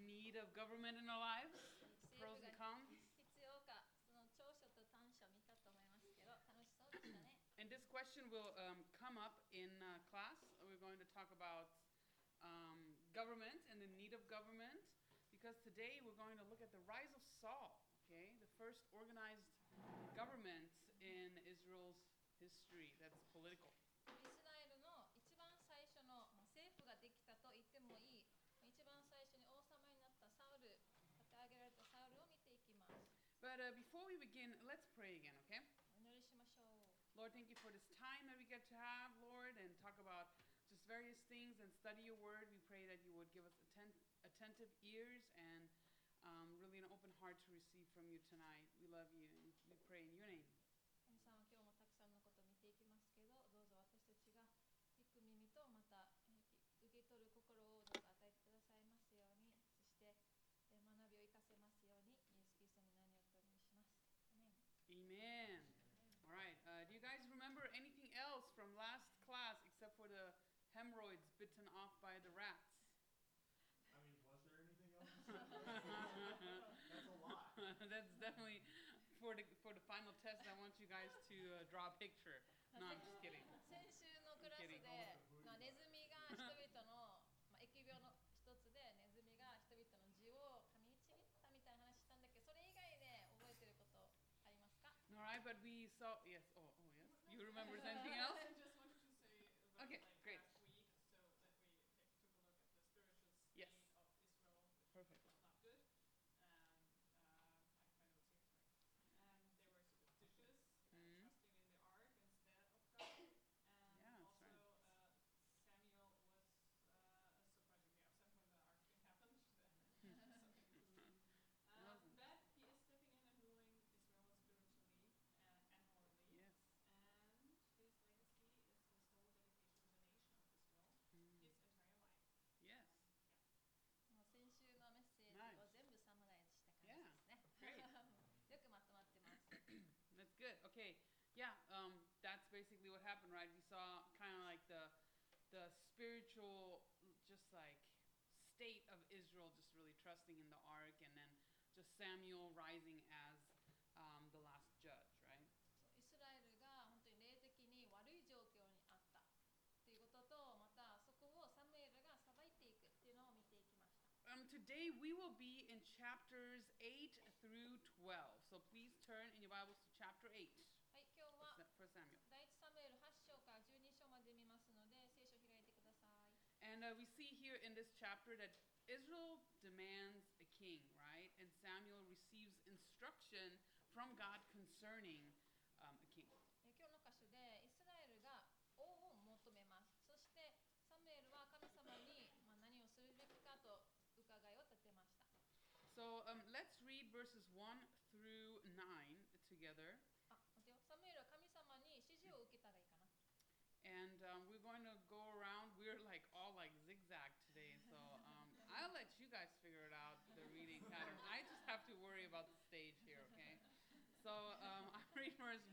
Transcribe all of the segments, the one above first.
need of government in our lives, 政 pros 府 and が cons. 必要かその長所と短所を見たと思いますけど楽しそうでしたね And this question will um, come up in uh, class. We're going to talk about um, government and the need of government because today we're going to look at the rise of Saul, okay? The first organized government in Israel's history that's political. before we begin, let's pray again, okay? Lord, thank you for this time that we get to have, Lord, and talk about just various things and study your word. We pray that you would give us atten- attentive ears and um, really an open heart to receive from you tonight. We love you and we pray in your name. For the for the final test. I want you guys to uh, draw a picture. No, I'm just kidding. 先週のクラスで、まあ、ネズミが人々の、まあ、疫病の一つでネズミが人々の血を噛みちぎったみたいな話したんだけどそれ以外で覚えてることありますか All right, but we saw yes. Oh, oh yes. You remember anything else? the spiritual, just like state of Israel, just really trusting in the ark, and then just Samuel rising as um, the last judge, right? そうイスラエルが本当に霊的に悪い状況にあったっていうこととまたそこをサムエルが裁いていくっていうのを見ていきました。 Um, today we will be in chapters 8 through 12. So please turn in your Bibles to chapter 8 And uh, we see here in this chapter that Israel demands a king, right? And Samuel receives instruction from God concerning um, a king. え今日の箇所でイスラエルが王を求めます。そしてサムエルは神様に、まあ、何をするべきかと伺いを立てました。 So um, let's read verses 1 through 9 together.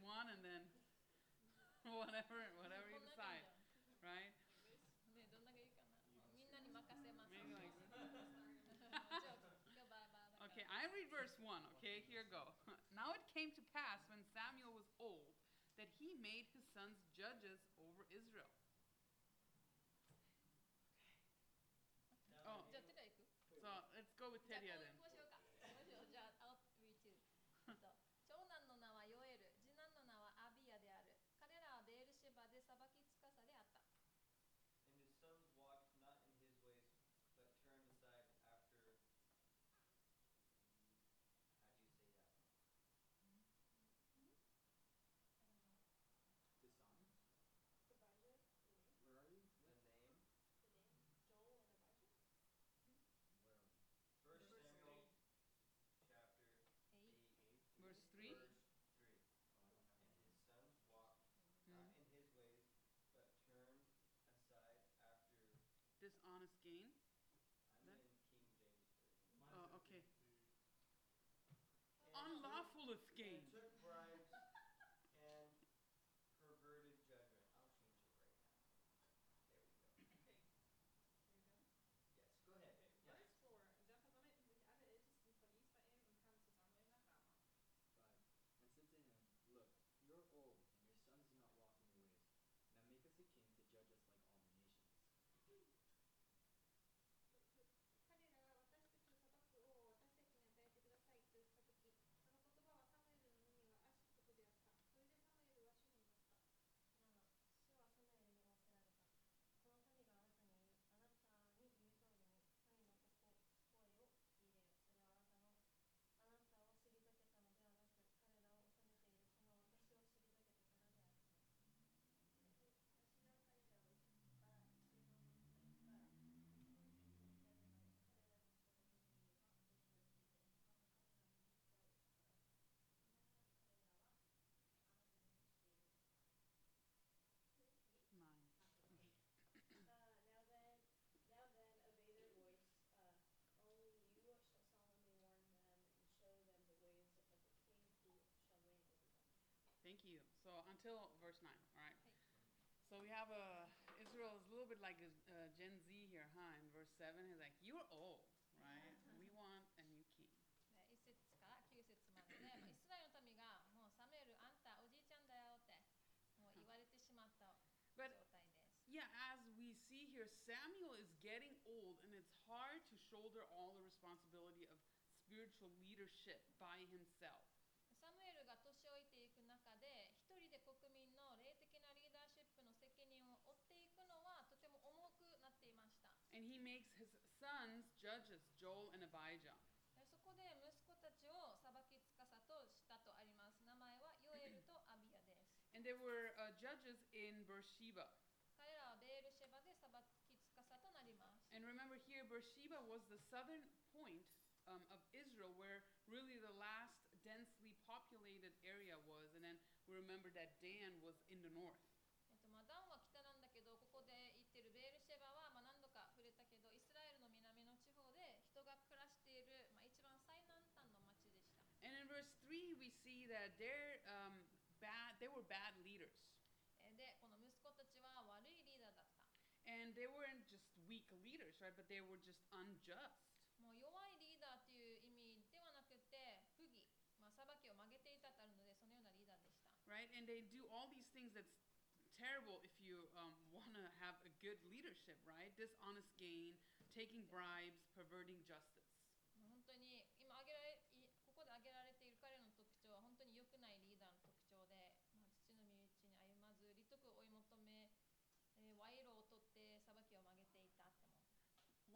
one, and then whatever, whatever you decide, right? Okay, I read verse 1. Okay, here go. now it came to pass when Samuel was old that he made his sons judges ルシ And Unlawfulest And gain. took bribes and perverted judgment. I'll change it right now. There we go. Okay. Are you done? Yes, go ahead. Okay. Yeah. Verse 4. Then you. So until verse 9, all right? So we have a, Israel is a little bit like a, uh, Gen Z here, huh? In verse 7, he's like, You're old, right? We want a new king. で1節から9節までで、まあ、イスラエルの民がもうサムエルあんたおじいちゃんだよってもう言われてしまった状 But 態です。 yeah, as we see here, Samuel is getting old, and it's hard to shoulder all the responsibility of spiritual leadership by himself. makes his sons judges, Joel and Abijah. でそこで息子たちを裁きつかさとしたとあります。名前はヨエルとアビアです。 And they were uh, judges in Beersheba. 彼らはベールシェバで裁きつかさとなります。 And remember here, Beersheba was the southern point um, of Israel where really the last densely populated area was. And then we remember that Dan was in the north. that they're um, bad, they were bad leaders. えーで、この息子たちは悪いリーダーだった。 And they weren't just weak leaders, right? But they were just unjust. もう弱いリーダーっていう意味ではなくて、不義、まあ、裁きを曲げていたとあるので、そのようなリーダーでした。 right? And they do all these things that's terrible if you um, want to have a good leadership, right? Dishonest gain, taking bribes, perverting justice.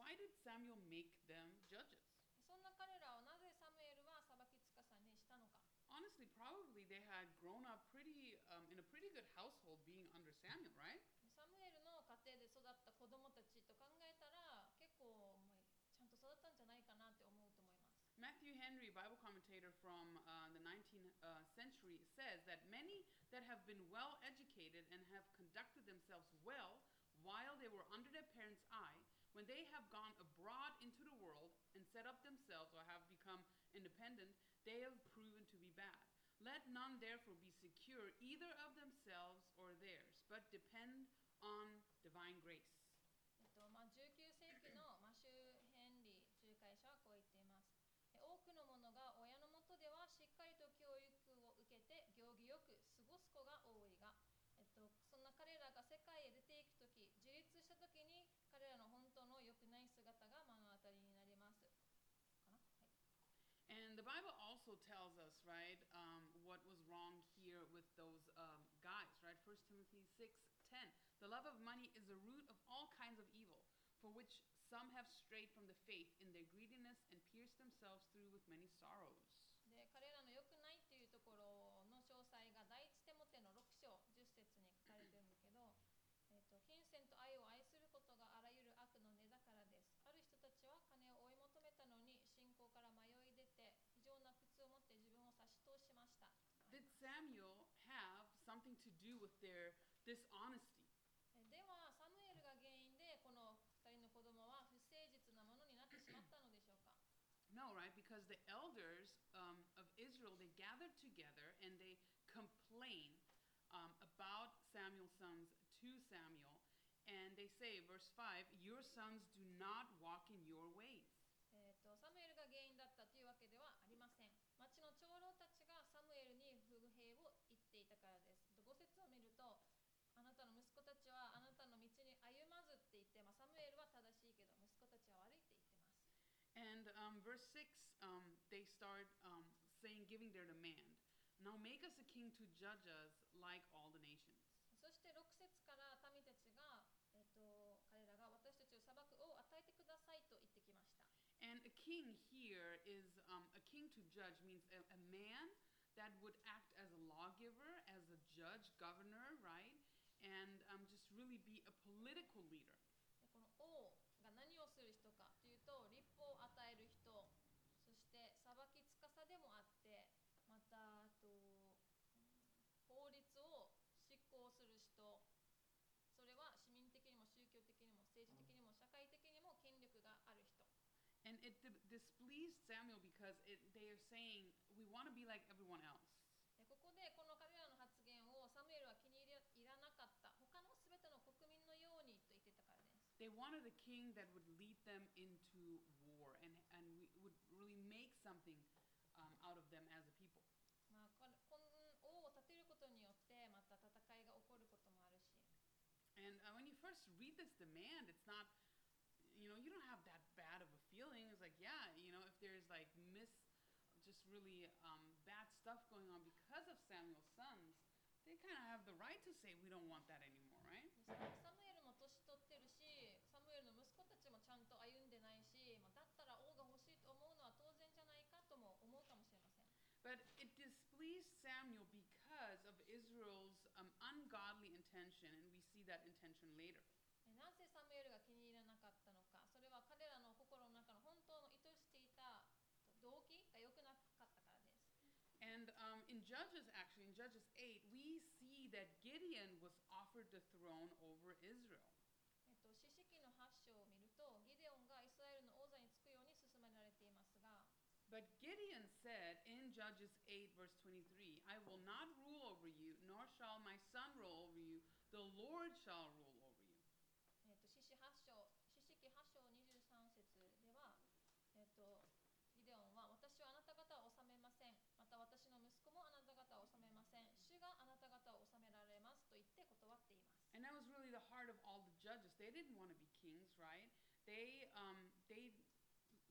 Why did Samuel make them judges? そんな彼らをなぜサムエルは裁きつかさにしたのか Honestly, probably they had grown up pretty um, in a pretty good household being under Samuel, right? サムエルの家庭で育った子供たちと考えたら結構、まあ、ちゃんと育ったんじゃないかなって思うと思います Matthew Henry, Bible commentator from uh, the 19th uh, century, says that many that have been well educated and have conducted themselves well while they were under their parents' eye, when they have gone abroad into the world and set up themselves or have become independent, they have proven to be bad. Let none therefore be secure either of themselves or theirs, but depend on divine grace. The Bible also tells us, right, um, what was wrong here with those um, guys, right? 1 Timothy 6 10. The love of money is the root of all kinds of evil, for which some have strayed from the faith in their greediness and pierced themselves through with many sorrows. Samuel have something to do with their dishonesty? えではサムエルが原因でこの2人の子供は不誠実なものになってしまったのでしょうか No, right? Because the elders um, of Israel, they gathered together and they complain um, about Samuel's sons to Samuel. And they say, verse 5, Your sons do not walk in your um, verse 6, um, they start um, saying, giving their demand. Now make us a king to judge us like all the nations. そして6節から民たちが、えー、と彼らが私たちを裁くを与えてくださいと言ってきました。 And a king here is um, a king to judge means a, a man that would act as a lawgiver, as a judge, governor, right? And um, just really be a political leader. it di- displeased Samuel because it, they are saying, we want to be like everyone else. ここでこの彼らの発言をサムエルは気に入りいらなかった他のすべての国民のようにと言ってたからです。They wanted a king that would lead them into war and, and would really make something、um, out of them as a people. まあ、この王を立てることによってまた戦いが起こることもあるし。And、uh, when you first read this demand, it's not, you know, you don't have that there's like mis, just really um, bad stuff going on because of Samuel's sons, they kind of have the right to say, we don't want that anymore, right? でサムエルも年取ってるしサムエルの息子たちもちゃんと歩んでないし、まあ、だったら王が欲しいと思うのは当然じゃないかとも思うかもしれません But it displeased Samuel because of Israel's um, ungodly intention, and we see that intention later. in Judges, actually, in Judges 8, we see that Gideon was offered the throne over Israel. えっと、四式の8章を見るとギデオンがイスラエルの王座につくように進められていますが But Gideon said in Judges 8, verse 23, I will not rule over you, nor shall my son rule over you. The Lord shall Didn't want to be kings, right? They, um, they,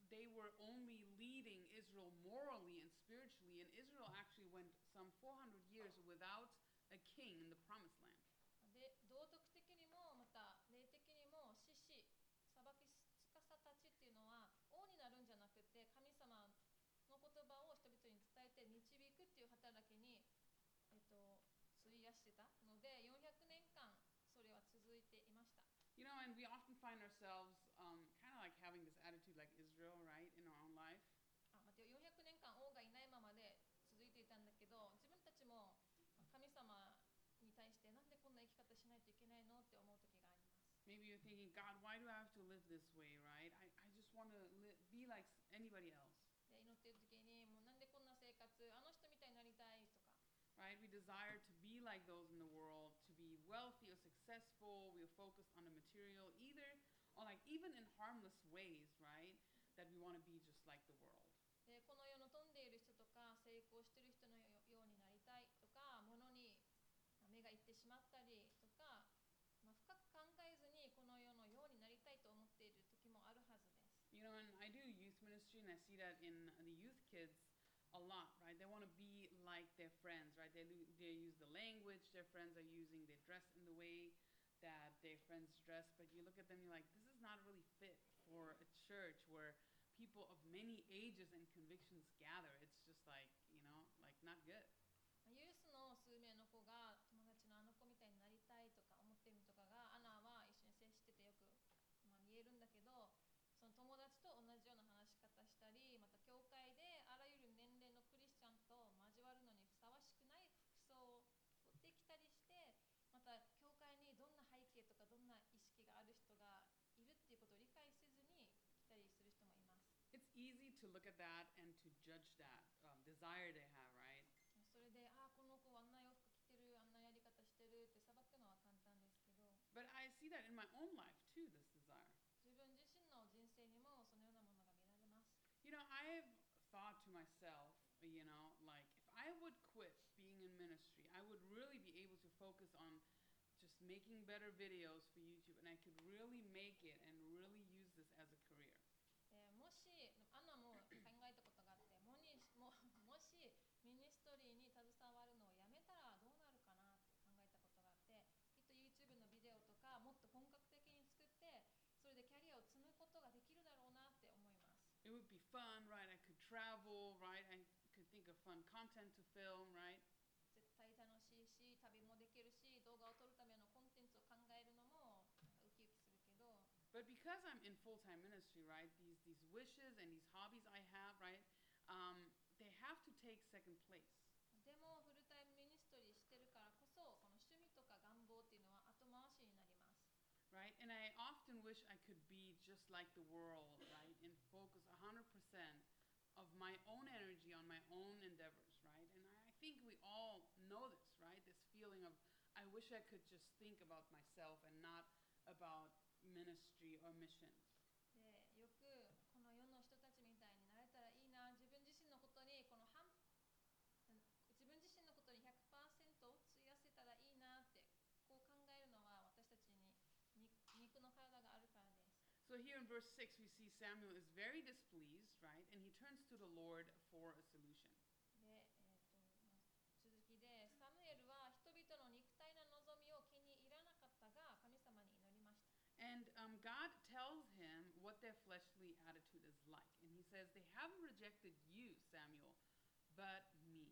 they were only leading Israel morally and spiritually, and Israel actually went some 400 years without a king in the promised land. で道徳的にもまた霊的にも獅子裁き司たちっていうのは王になるんじゃなくて神様の言葉を人々に伝えて導くっていう働きに、えっと、費やしてたの You know, and we often find ourselves um, kind of like having this attitude like Israel, right, in our own life. あ待ってよ400年間王がいないままで続いていたんだけど自分たちもまあ神様に対してなんでこんな生き方しないといけないのって思う時があります Maybe you're thinking, God, why do I have to live this way, right? I, I just want to li- be like anybody else, で祈ってる時にもうなんでこんな生活あの人みたいになりたいとか right? We desire to be like those in the world, to be wealthy or like even in harmless ways, right? That we want to be just like the world. でこの世の飛んでいる人とか成功している人のよようになりたいとか物にまあ目がいってしまったりとか、まあ、深く考えずにこの世のようになりたいと思っている時もあるはずです You know, and I do youth ministry, and I see that in the youth kids a lot, right? They want to be like their friends, right? They, lo- they use the language their friends are using, they dress in the way that their friends dress, but you look at them, you're like, this is not really fit for a church where people of many ages and convictions gather. It's just like, you know, like not good. easy to look at that and to judge that um, desire they have, right? それでああこの子あんな洋服着てるあんなやり方してるって裁くのは簡単ですけど But I see that in my own life too, this desire. 自分自身の人生にもそのようなものが見られます You know, I've thought to myself, you know, like if I would quit being in ministry, I would really be able to focus on just making better videos for YouTube and I could really make it and really would be fun, right? I could travel, right? I could think of fun content to film, right? 絶対楽しいし旅もできるし動画を撮るためのコンテンツを考えるのもなんかウキウキするけど But because I'm in full-time ministry, right? These these wishes and these hobbies I have, right? Um, they have to take second place. でもフルタイムミニストリーしてるからこそこの趣味とか願望っていうのは後回しになります right? And I often wish I could be just like the world, right? And focus 100% of my own energy on my own endeavors, right? And I think we all know this, right? This feeling of, I wish I could just think about myself and not about ministry or mission. So here in verse 6, we see Samuel is very displeased, right? And he turns to the Lord for a solution. で、えーとまあ、続きでサムエルは人々の肉体の望みを気に入らなかったが神様に祈りました And um, God tells him what their fleshly attitude is like. And he says, They haven't rejected you, Samuel, but me.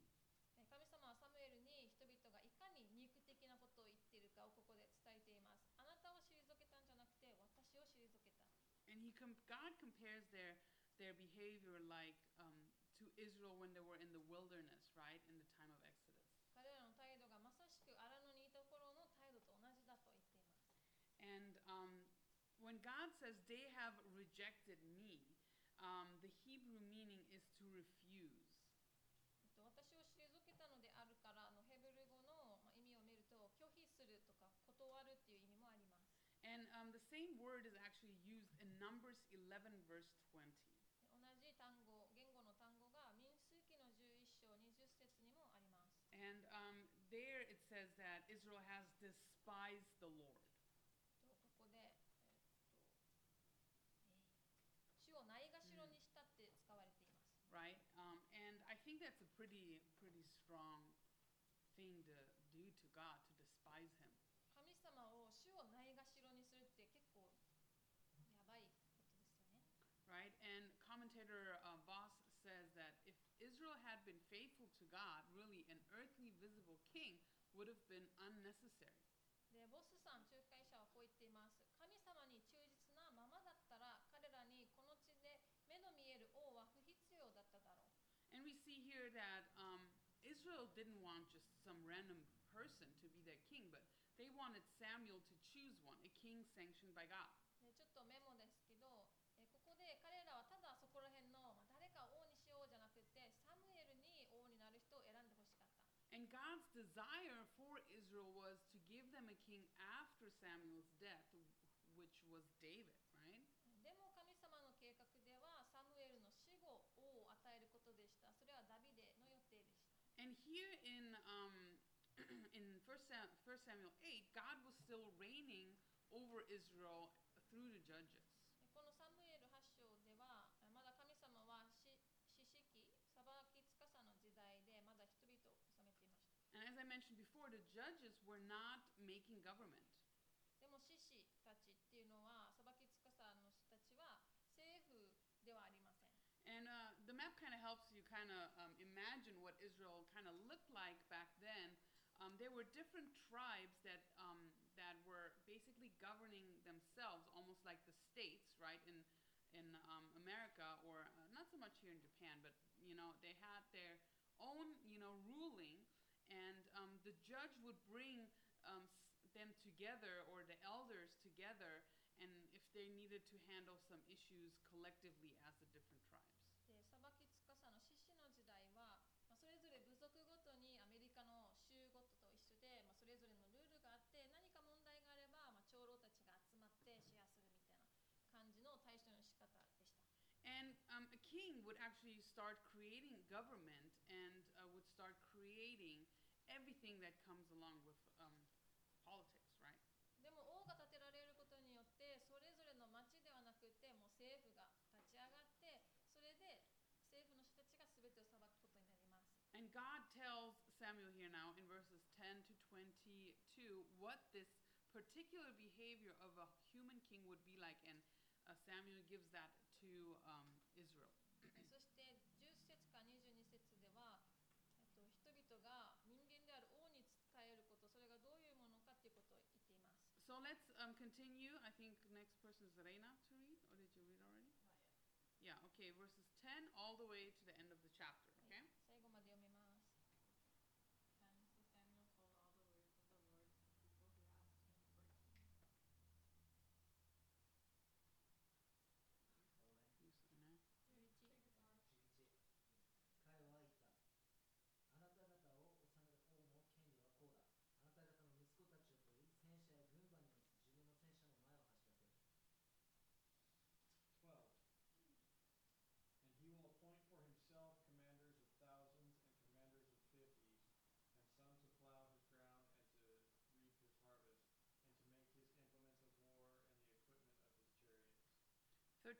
え神様はサムエルに人々がいかに肉的なことを言っているかをここで伝えていますあなたを退けたんじゃなくて私を退けた And he com- God compares their, their behavior like um, to Israel when they were in the wilderness, right? In the time of Exodus. 彼らの態度がまさしく荒野にいた頃の態度と同じだと言っています And um, when God says, They have rejected me, um, the Hebrew meaning is to refuse. um, the same word is actually used in Numbers 11, verse 20. で同じ単語言語の単語が民数記の11章20節にもあります And um, there it says that Israel has despised the Lord. とここで、えっとえー主をないがしろにしたって使われています right? Um, and I think that's a pretty, pretty strong thing to do to God, would have been unnecessary. でボスさん仲介者はこう言っています神様に忠実なままだったら彼らにこの地で目の見える王は不必要だっただろう And we see here that um, Israel didn't want just some random person to be their king, but they wanted Samuel to choose one, a king sanctioned by God. desire for Israel was to give them a king after Samuel's death, which was David, right? でも神様の計画ではサムエルの死後王を与えることでしたそれはダビデの予定でした And here in um, in First Sam- First Samuel eight, God was still reigning over Israel through the judges. mentioned before, the judges were not making government. でも獅子たちっていうのは裁き司の人たちは政府ではありません And uh, the map kind of helps you kind of um, imagine what Israel kind of looked like back then. Um, there were different tribes that um, that were basically governing themselves, almost like the states, right? In in um, America, or uh, not so much here in Japan, but you know they had their own, you know, ruling, and um, the judge would bring um, them together or the elders together, and if they needed to handle some issues collectively as the different tribes. で裁きつかさの士師の時代は、まあ、それぞれ部族ごとにアメリカの州ごとと一緒で、まあ、それぞれのルールがあって何か問題があれば、まあ、長老たちが集まってシェアするみたいな感じの対処の仕方でした。And um, a king would actually start creating government and uh, would start creating everything that comes along with um, politics, right? でも王が建てられることによってそれぞれの町ではなくてもう政府が立ち上がってそれで政府の人たちが全てを裁くことになります。 And God tells Samuel here now in verses 10 to 22 what this particular behavior of a human king would be like, and uh, Samuel gives that to um, Israel. Continue. I think next person is Reina to read, or did you read already? Yeah, okay, verses 10 all the way to the end of the chapter,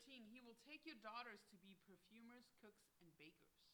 13, he will take your daughters to be perfumers, cooks, and bakers.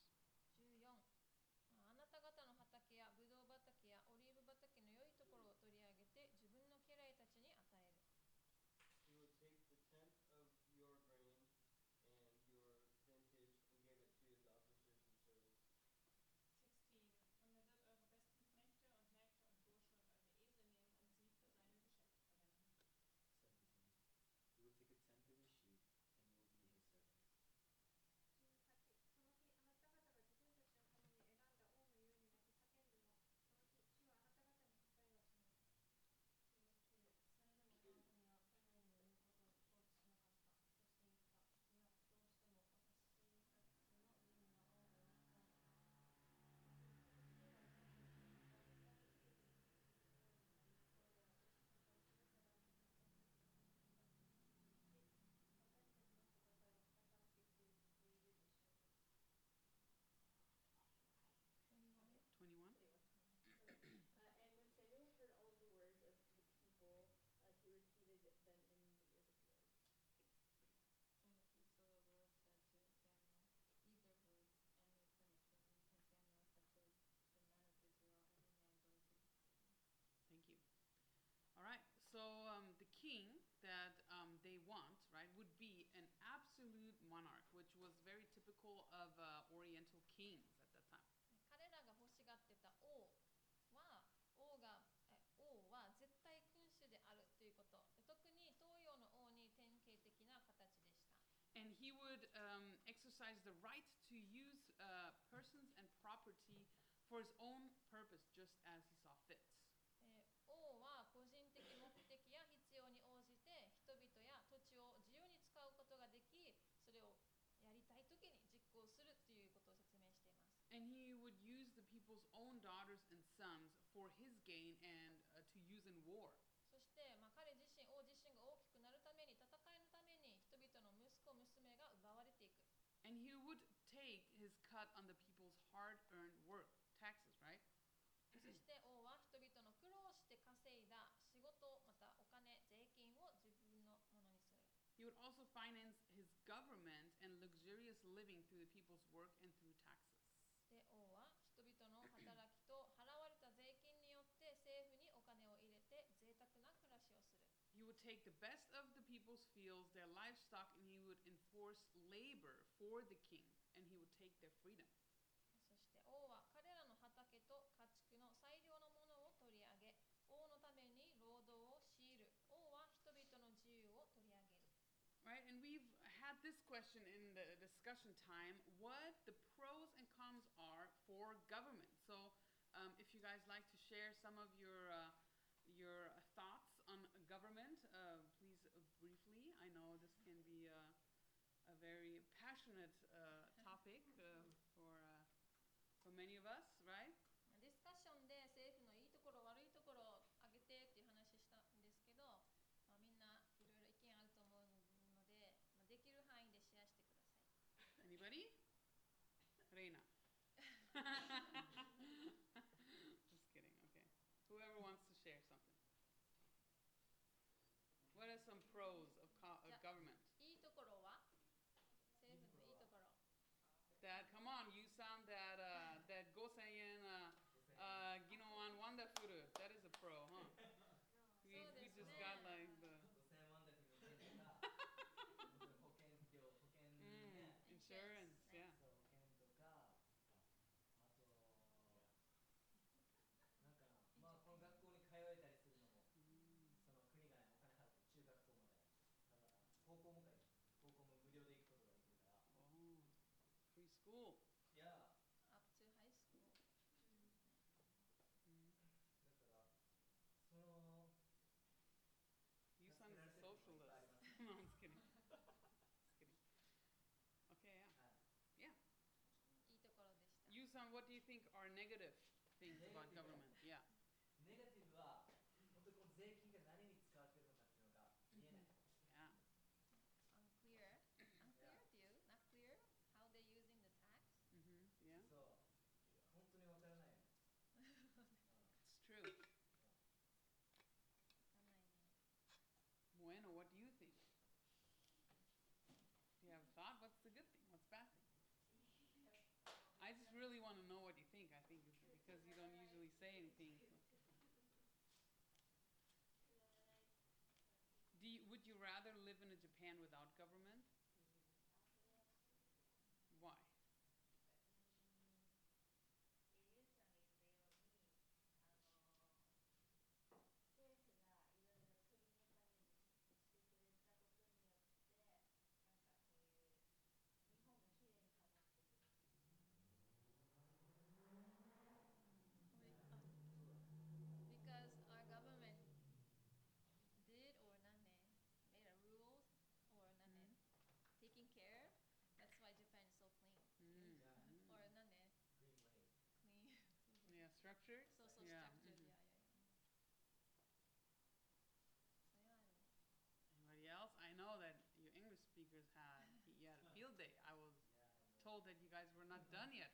he would um, exercise the right to use uh, persons and property for his own purpose, just as he saw fit. And he would use the people's own daughters and sons for his gain and hard earned work, taxes, right? Mm-hmm. そして王は人々の苦労して稼いだ仕事またお金税金を自分のものにする。He would also finance his government and luxurious living through the people's work and through taxes. で王は人々の働きと払われた税金によって政府にお金を入れて贅沢な暮らしをする。He would take the best of the people's fields, their livestock, and he would enforce labor for the king, and he would take their freedom. this question in the discussion time what the pros and cons are for government. So, um, if you guys like to share some of your uh, your thoughts on government, uh, please uh, briefly. I know this can be uh, a very passionate uh, topic uh, for for many of us. Just kidding, okay. Whoever wants to share something. What are some pros on what do you think are negative things about government? Yeah. say anything. Do you, would you rather live in a Japan without government that you guys were not done yet.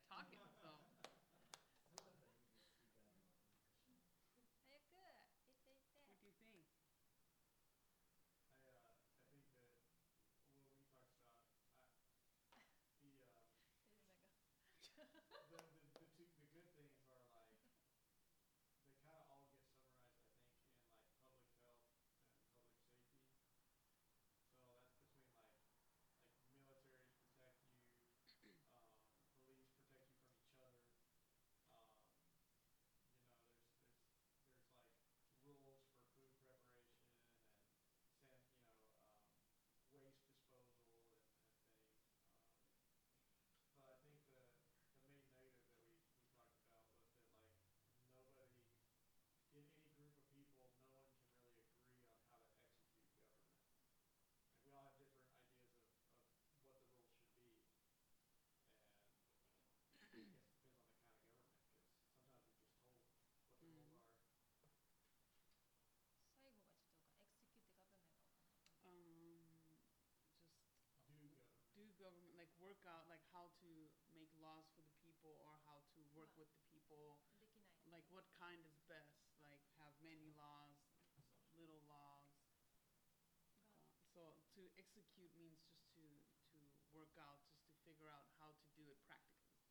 execute means just to, to work out, just to figure out how to do it practically.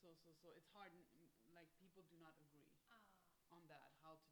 So so, so it's hard, n- like people do not agree あ on that, how to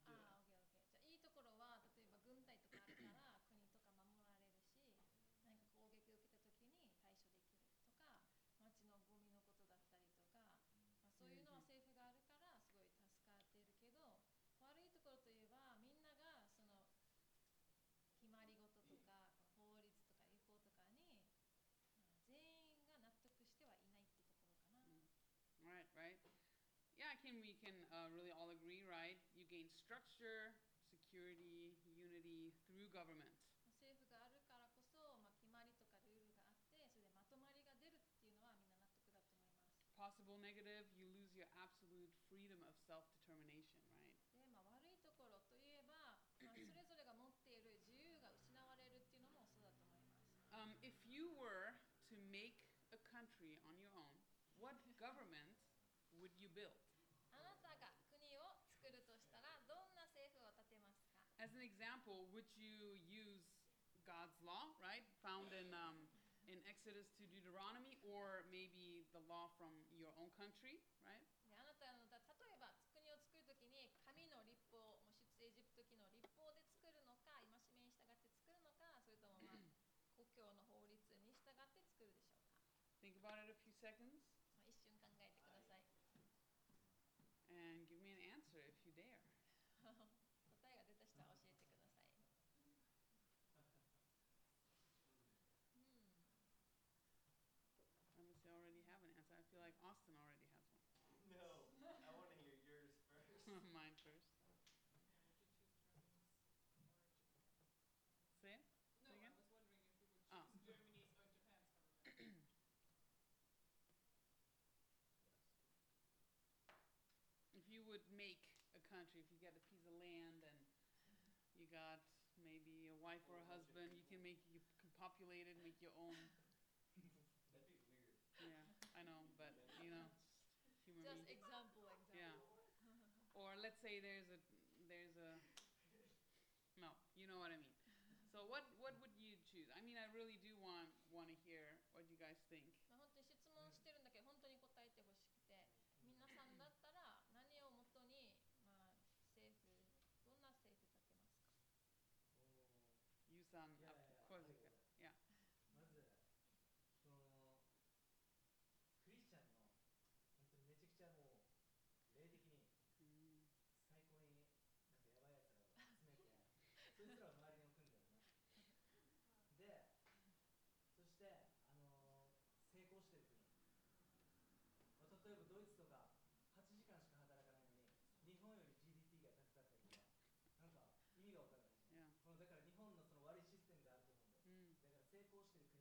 think we can uh, really all agree, right? You gain structure, security, unity through government. Possible negative, you lose your absolute freedom of self-determination, right? で、まあ、悪いところといえば、まあ、それぞれが持っている自由が失われるっていうのもそうだと思います。Um, if you were to make a country on your own, what government would you build? example, would you use God's law, right, found in um, in Exodus to Deuteronomy, or maybe the law from your own country, right? Think about it a few seconds. would make a country if you got a piece of land and you got maybe a wife or a husband. You can make you can populate it, make your own. That'd be weird. Yeah, I know, but you know, human Just being. example, example. Yeah. Or let's say there's a ojos del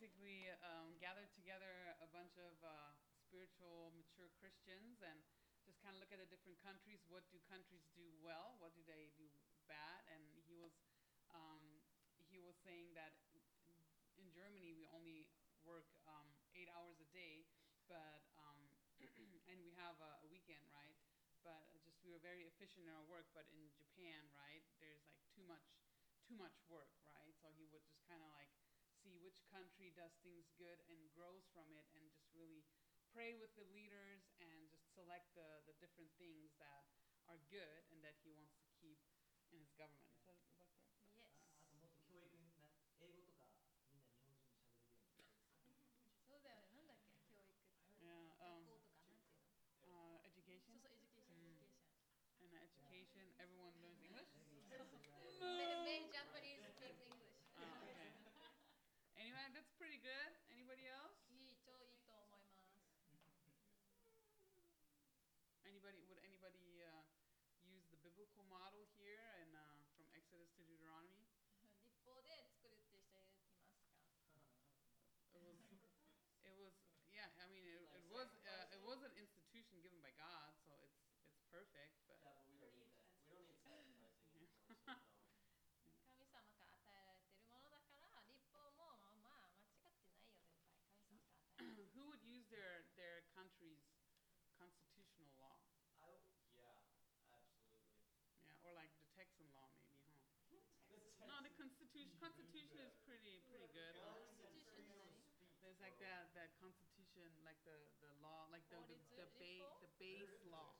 basically um, gathered together a bunch of uh, spiritual, mature Christians and just kind of look at the different countries. What do countries do well? What do they do bad? And he was um, he was saying that in Germany we only work um, eight hours a day, but um, and we have a, a weekend, right? But just we were very efficient in our work. But in Japan, right, there's like too much too much work, right? So he would just kind of like which country does things good and grows from it, and just really pray with the leaders and just select the, the different things that are good and that he wants to keep in his government. like that's pretty good. Anybody else? Anybody would anybody uh, use the biblical model here and uh, from Exodus to Deuteronomy? Constitution is pretty pretty good. There's like that that Constitution, like the the law, like the the, the, ba- the base law.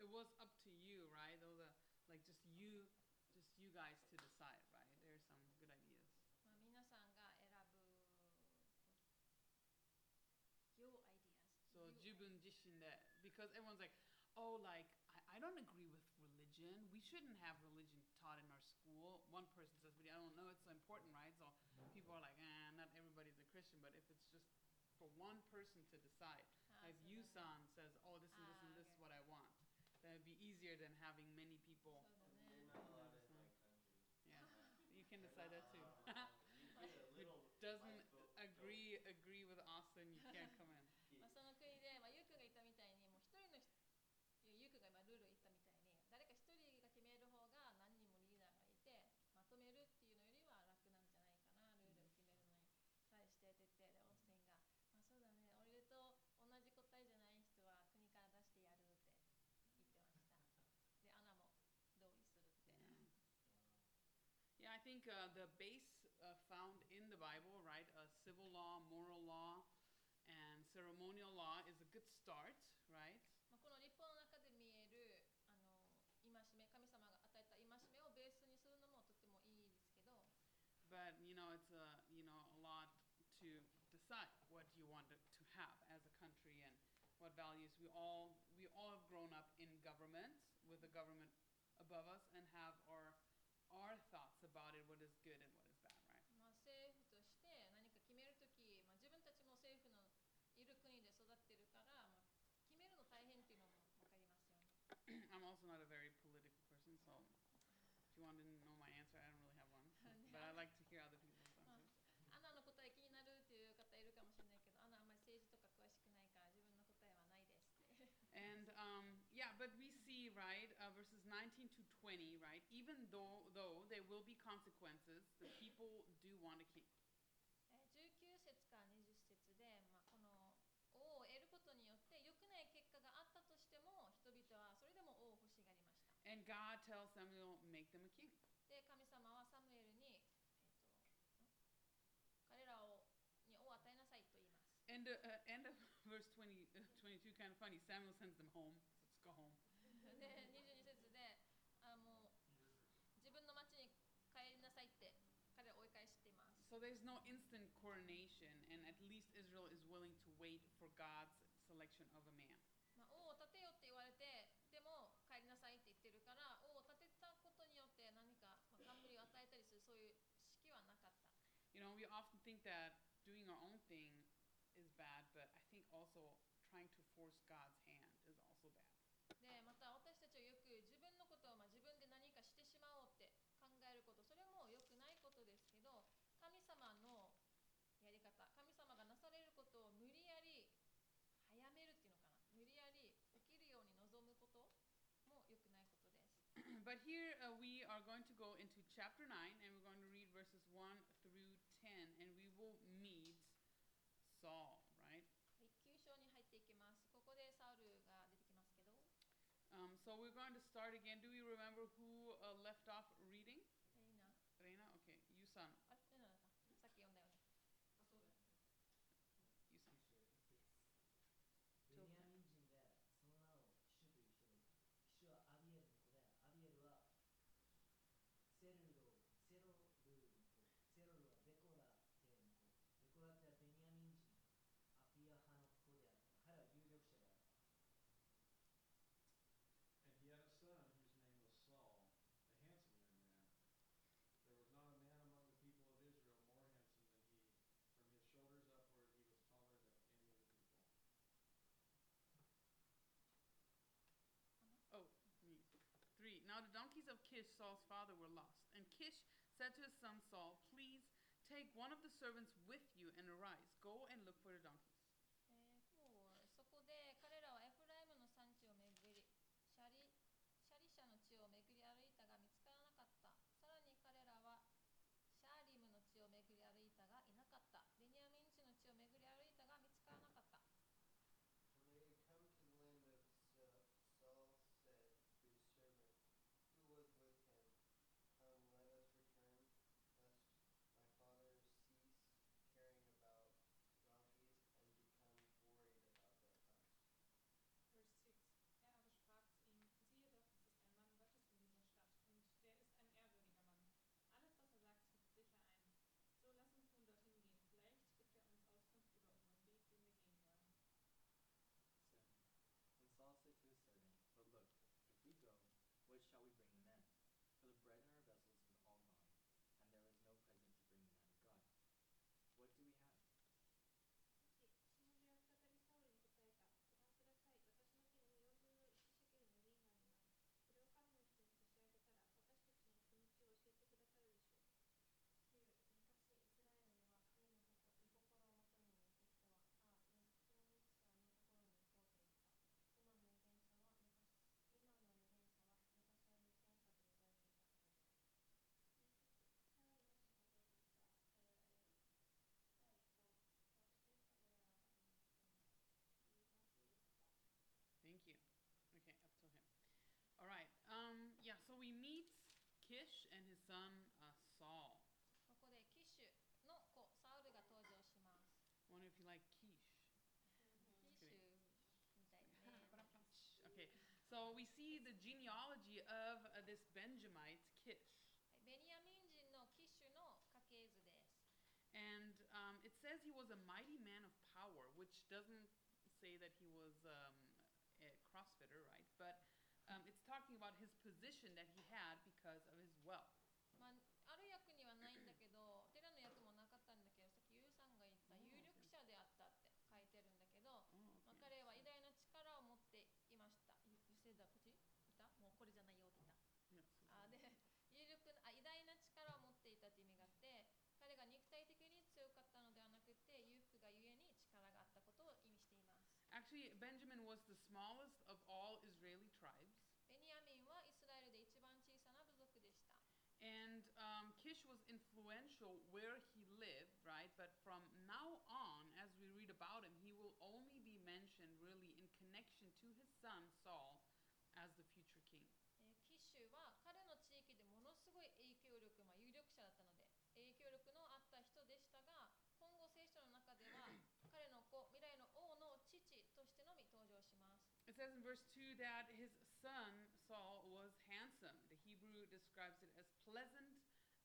it was up to you, right? Those are like just you, just you guys to decide, right? There's some good ideas. So because everyone's like, oh, like I, I don't agree with religion. We shouldn't have religion taught in our school. One person says, but I don't know, it's so important, right? So people are like, ah, eh, not everybody's a Christian, but if it's just for one person to decide. as like Yusan says, oh, this is uh, be easier than having many people. Yeah, you can decide that too. think uh, the base uh, found in the Bible, right, uh, civil law, moral law, and ceremonial law is a good start, right? But you know, it's a you know a lot to decide what you want to have as a country and what values. We all we all have grown up in government with the government above us one didn't know my answer. I don't really have one, but I like to hear other people's answers. Um, yeah, but we see right uh, verses 19 to 20, right? Even though though there will be consequences, the people do want to keep. 19節から20節で、まあこの王を得ることによって良くない結果があったとしても人々はそれでも王を欲しがりました。And God tells Samuel, 言います And uh, uh, end of verse 20, uh, 22, kind of funny. Samuel sends them home. Let's go home. で22節であもう自分の町に帰りなさいって彼らを追い返しています So there's no instant coronation, and at least Israel is willing to wait for God's selection of a man. まあ、王を立てよって言われてでも帰りなさいって言ってるから王を立てたことによって何か、まあ、冠を与えたりするそういう式はなかった You know, we often think that doing our own thing also trying to force God's hand is also bad. でまた私たちはよく自分のことをまあ自分で何かしてしまおうって考えることそれも良くないことですけど神様のやり方神様がなされることを無理やり早めるっていうのかな無理やり起きるように望むことも良くないことです but here uh, we are going to go into chapter 9, and we're going to read verses 1 through 10, and we will meet Saul, so we're going to start again. Do we remember who uh, left off Now the donkeys of Kish, Saul's father, were lost. And Kish said to his son Saul, Please take one of the servants with you and arise. Go and look for the donkeys. son uh, Saul. ここでキシュの子サウルが登場します Wonder if you like quiche. キシュみたいね Okay, so we see the genealogy of uh, this Benjamite Kish. はいベニヤミン人のキシュの家系図です And um, it says he was a mighty man of power, which doesn't say that he was um, a CrossFitter, right? But um, it's talking about his position that he had because of his actually, Benjamin was the smallest of all Israeli tribes. and um, Kish was influential where he lived, right? But from now on, as we read about him, he will only be mentioned really in connection to his son says in verse 2 that his son Saul was handsome. The Hebrew describes it as pleasant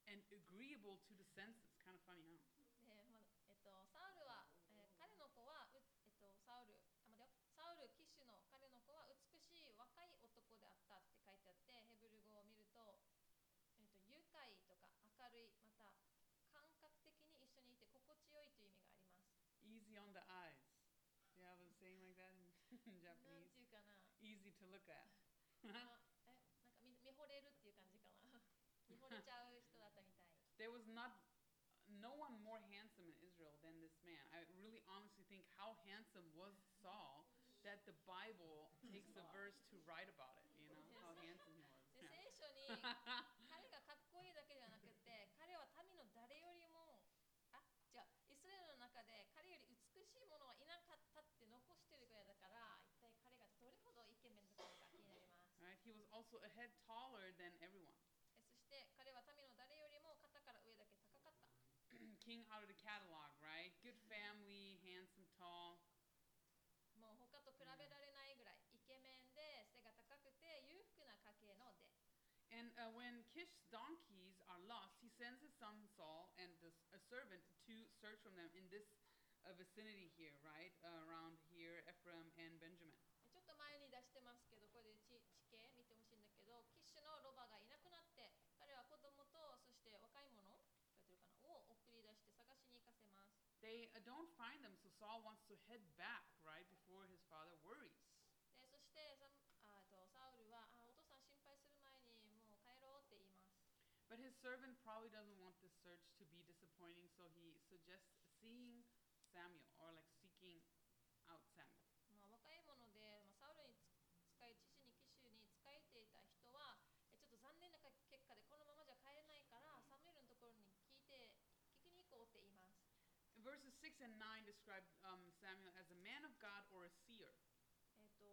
and agreeable to the senses. Kind of funny, huh? えっと、サウルは、えー彼の子はう、えっと、サウルあ待てよサウル騎士の彼の子は美しい若い男であったって書いてあってヘブル語を見ると,、えっと愉快とか明るいまた感覚的に一緒にいて心地よいという意味があります Easy on the eyes. Do you have a saying like that in, in Japanese? ていうかな Easy to look at. あえなんか見見惚れるっていう感じかな見惚れちゃう人だったみたい There was not no one more handsome in Israel than this man. I really honestly think how handsome was Saul that the Bible takes a verse to write about also a head taller than everyone. えそして彼は民の誰よりも肩から上だけ高かった King out of the catalog, right? Good family, handsome, tall. もう他と比べられないぐらいイケメンで背が高くて裕福な家系の出 And uh, when Kish's donkeys are lost, he sends his son Saul and the, a servant to search from them in this uh, vicinity here, right? Uh, around here, Ephraim and Benjamin. ちょっと前に出してますけど don't find them, so Saul wants to head back, right, before his father worries. でそしてサムあえっとサウルはあお父さん心配する前にもう帰ろうって言います But his servant probably doesn't want this search to be disappointing, so he suggests seeing Samuel Verses 6 and 9 describe um, Samuel as a man of God or a seer. えっと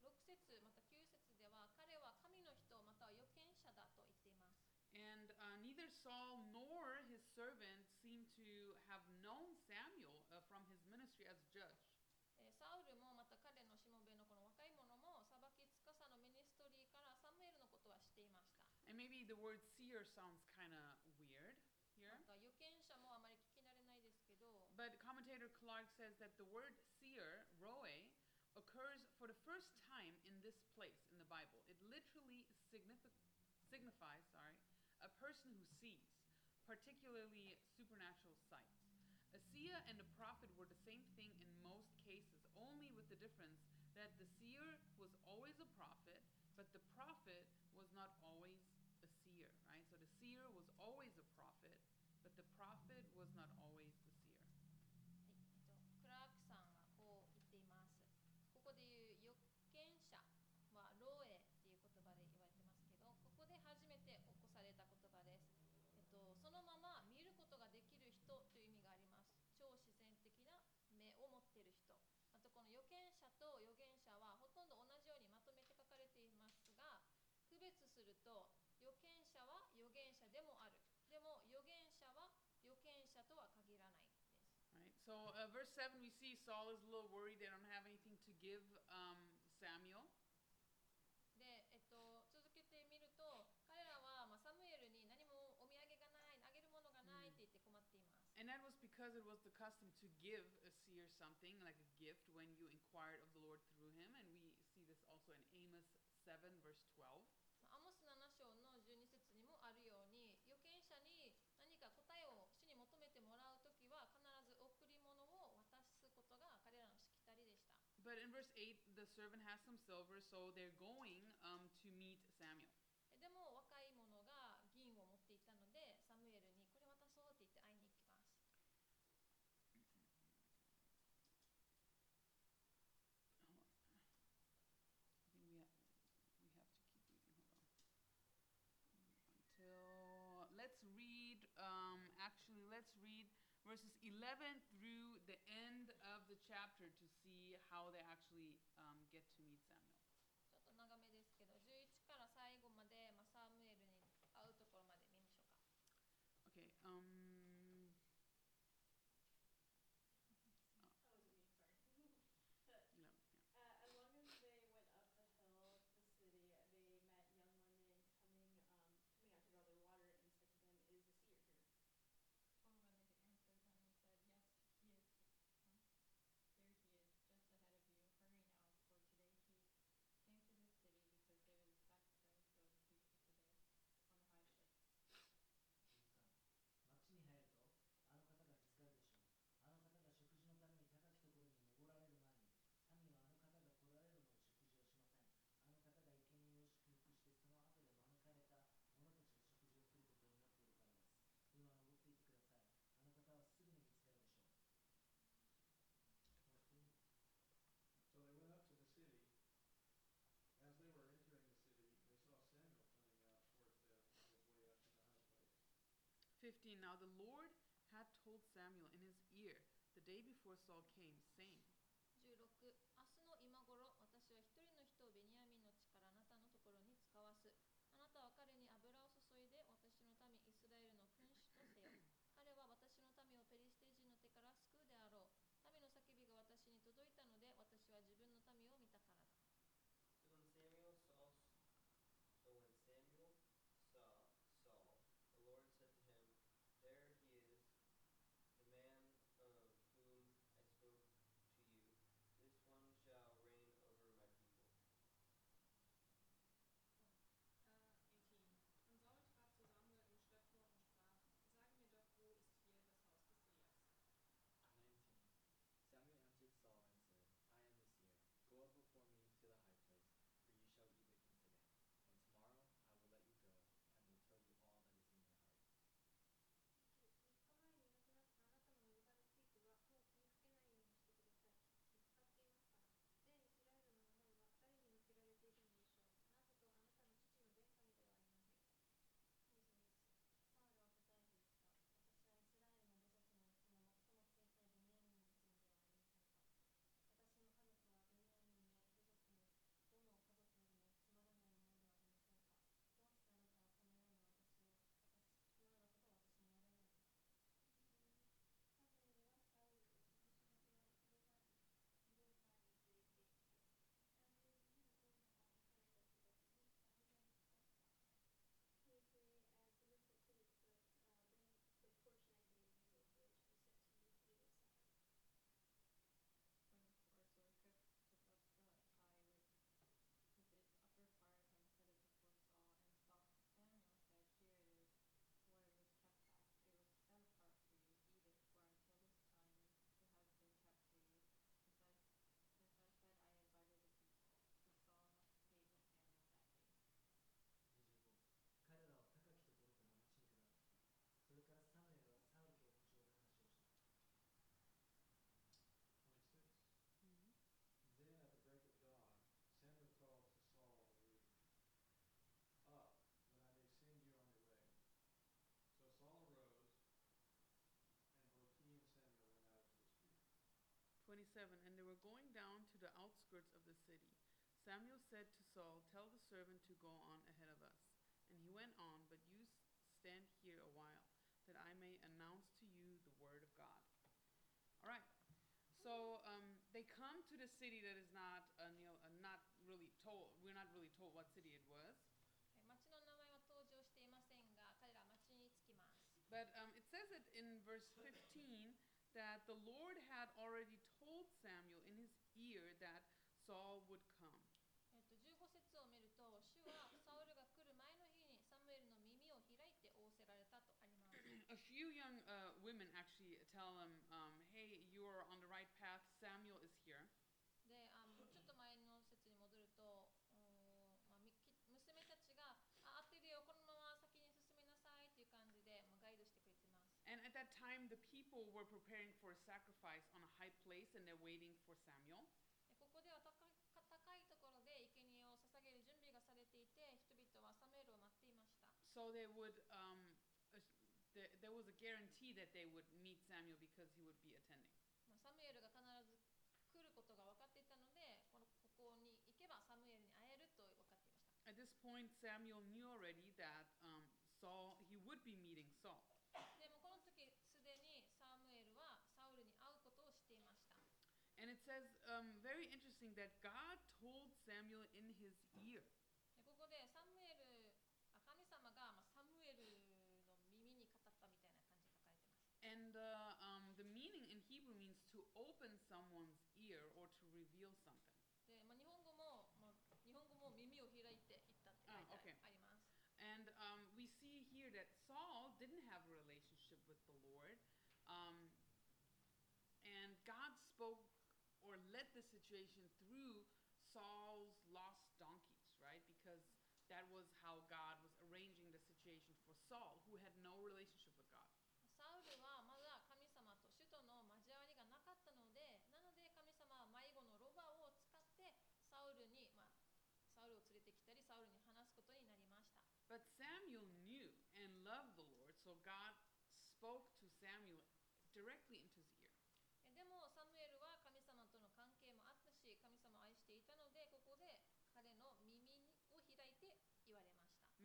6節また9節では彼は神の人または預言者だと言っています And uh, neither Saul nor his servant seem to have known Samuel uh, from his ministry as judge. えーサウルもまた彼のしもべのこの若い者も裁き司のミニストリーからサムエルのことは知っていました And maybe the word seer sounds But commentator Clarke says that the word seer, roe, occurs for the first time in this place in the Bible. It literally signifi- signifies, sorry, a person who sees, particularly supernatural sights. A seer and a prophet were the same thing in most cases, only with the difference that the seer と預言者は預言者でもある。でも預言者は預言者とは限らないです。Right. So uh, verse seven, we see Saul is a little worried. They don't have anything to give um, Samuel. で、えっと、続けてみると彼らは、まあ、サムエルに何もお土産がないあげるものがないって言って困っています、And that was because it was the custom to give a seer something, like a gift, when you inquired of the Lord through him. And we see this also in Amos 7, verse 12. servant has some silver, so they're going um, to meet Samuel. So let's read. Um, actually, let's read verses 11 through the end of the chapter to see how they actually 15 Now the Lord had told Samuel in his ear the day before Saul came, saying, 7 And they were going down to the outskirts of the city. Samuel said to Saul, Tell the servant to go on ahead of us. And he went on, But you stand here a while, that I may announce to you the word of God. All right. So um, they come to the city that is not, uh, you know, uh, not really told. We're not really told what city it was. Eh, but um, it says it in verse 15 that the Lord had already Samuel in his ear that Saul would come. えっと、15節を見ると、主はサウルが来る前の日にサムエルの耳を開いて仰せられたとあります。A few young uh, women actually tell him, um, hey, you are on the right path. Samuel that time, the people were preparing for a sacrifice on a high place and they're waiting for Samuel. ここでは高いところで生贄を捧げる準備がされていて、人々はサムエルを待っていました。So they would, um, there, there was a guarantee that they would meet Samuel because he would be attending. サムエルが必ず来ることが分かっていたので、このここに行けばサムエルに会えると分かっていました。At this point, Samuel knew already that、um, Saul, says, um, very interesting, that God told Samuel in his ear. situation through Saul's lost donkeys, right? Because that was how God was arranging the situation for Saul, who had no relationship with God. サウルはまだ神様と主との交わりがなかったのでなので神様は迷子のロバを使ってサウルに、まあ、サウルを連れてきたりサウルに話すことになりました But Samuel knew and loved the Lord, so God spoke to Samuel directly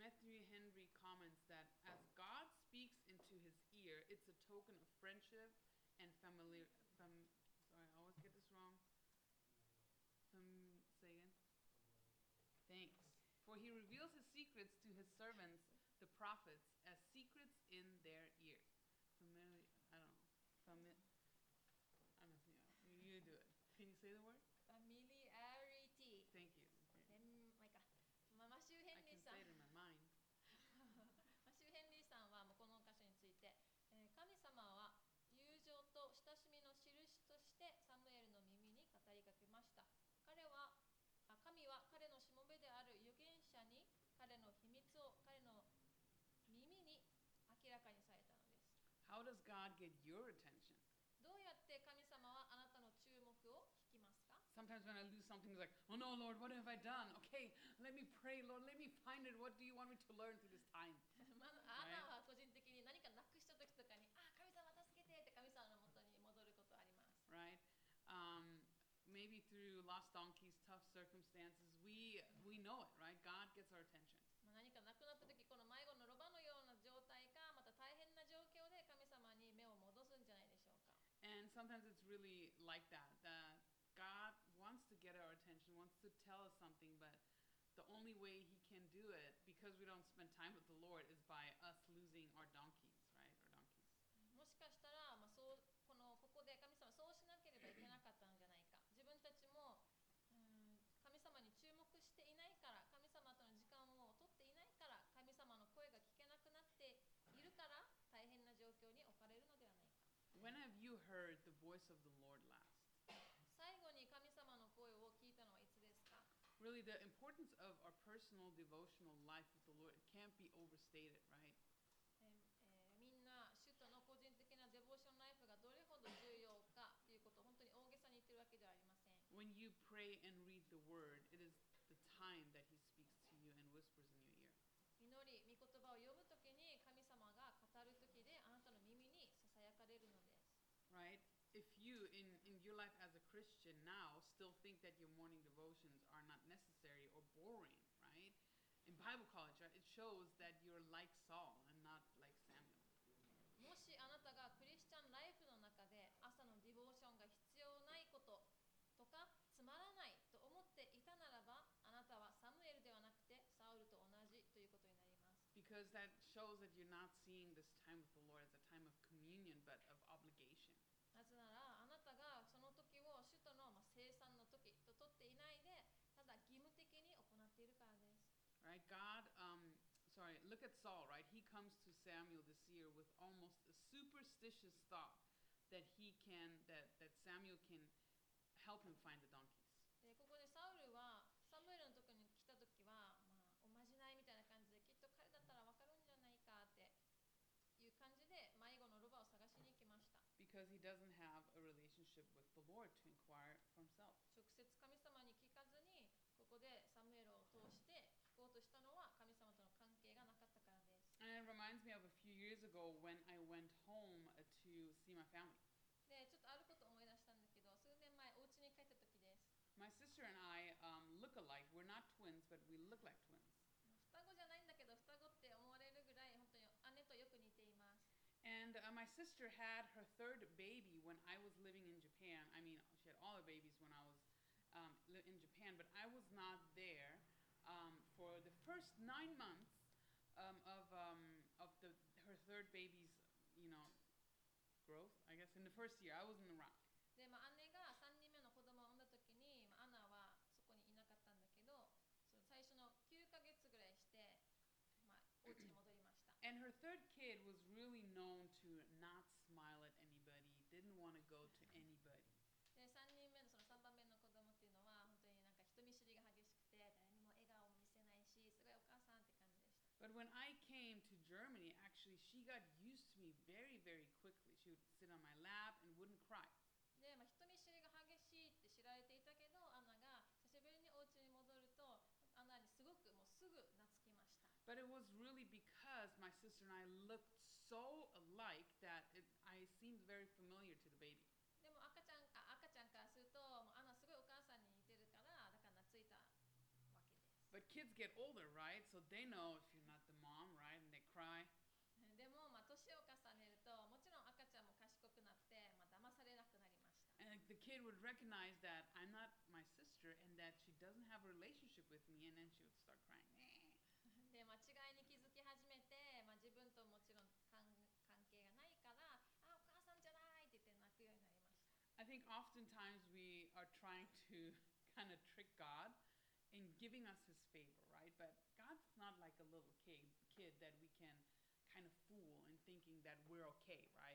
Matthew Henry comments that as God speaks into his ear, it's a token of friendship and familiar. Fam, sorry, I always get this wrong. Fam, say again. Thanks. For he reveals his secrets to his servants, the prophets, as secrets in their ear. Familiar. I don't know. Fami- I'm messing. You do it. Can you say the word? How does God get your attention? どうやって神様はあなたの注目を引きますか Sometimes when I lose something, it's like, oh no, Lord, what have I done? Okay, let me pray, Lord, let me find it. What do you want me to learn through this time? まずあなたは個人的に何かなくした時とかにあ神様助けてって神様のもとに戻ることあります Right? Um, maybe through lost donkeys, tough circumstances, Sometimes it's really like that. That God wants to get our attention, wants to tell us something, but the only way He can do it, because we don't spend time with the Lord, is you heard the voice of the Lord last? 最後に神様の声を聞いたのはいつですか Really, the importance of our personal devotional life with the Lord it can't be overstated, right? えーえーみんな主との個人的なデボーションライフがどれほど重要かということを本当に大げさに言ってるわけではありません When you pray and read the Word, it is the time that He speaks to you and whispers in your ear. 祈り、御言 Christian now, still think that your morning devotions are not necessary or boring, right? In Bible college, right, it shows that you're like Saul and not like Samuel. もしあなたがクリスチャンライフの中で朝のディボーションが必要ないこととかつまらないと思っていたならばあなたはサムエルではなくてサウルと同じということになります。 Because that shows that you're not seeing this time with the look at Saul, right? He comes to Samuel this year with almost a superstitious thought that he can, that, that Samuel can help him find the donkeys. でここでサウルはサムエルのとこに来た時は、まあ、おまじないみたいな感じできっと彼だったら分かるんじゃないかっていう感じで迷子のロバを探しに行きました because he doesn't have a relationship with the Lord to inquire reminds me of a few years years ago when I went home uh, to see my family. でちょっとあることを思い出したんだけど数年前お家に帰った時です My sister and I um, look alike. We're not twins, but we look like twins. 双子じゃないんだけど双子って思われるぐらい本当に姉とよく似ています And uh, my sister had her third baby when I was living in Japan. I mean, she had all her babies when I was um, li- in Japan, but I was not there um, for the first nine months um, of um, in the first year, I wasn't around. で、まあ、姉が3人目の子供を産んだ時に、まあ、アナはそこにいなかったんだけどその最初の9ヶ月ぐらいして、まあ、お家に戻りました And her third kid was really known to not smile at anybody, didn't want to go to anybody. で3人目のその3番目の子供っていうのは本当になんか人見知りが激しくて誰にも笑顔も見せないしすごいお母さんって感じでした But when I came to Germany, actually, she got used to me very, very quickly. She would sit on my lap and wouldn't cry. で、まあ、人見知りが激しいって知られていたけどアナが久しぶりにお家に戻るとアナにすごくもうすぐ懐きました But it was really because my sister and I looked so alike that it, I seemed very familiar to the baby. でも赤ちゃんあ赤ちゃんからするともうアナすごいお母さんに似てるからだから懐いたわけです But kids get older, right? So they know if kid would recognize that I'm not my sister and that she doesn't have a relationship with me, and then she would start crying. "Eh." で間違いに気づき始めて、まあ、自分ともちろん関関係がないからあお母さんじゃないって言って泣くようになりました I think oftentimes we are trying to kind of trick God in giving us his favor, right? But God's not like a little kid, kid that we can kind of fool in thinking that we're okay, right?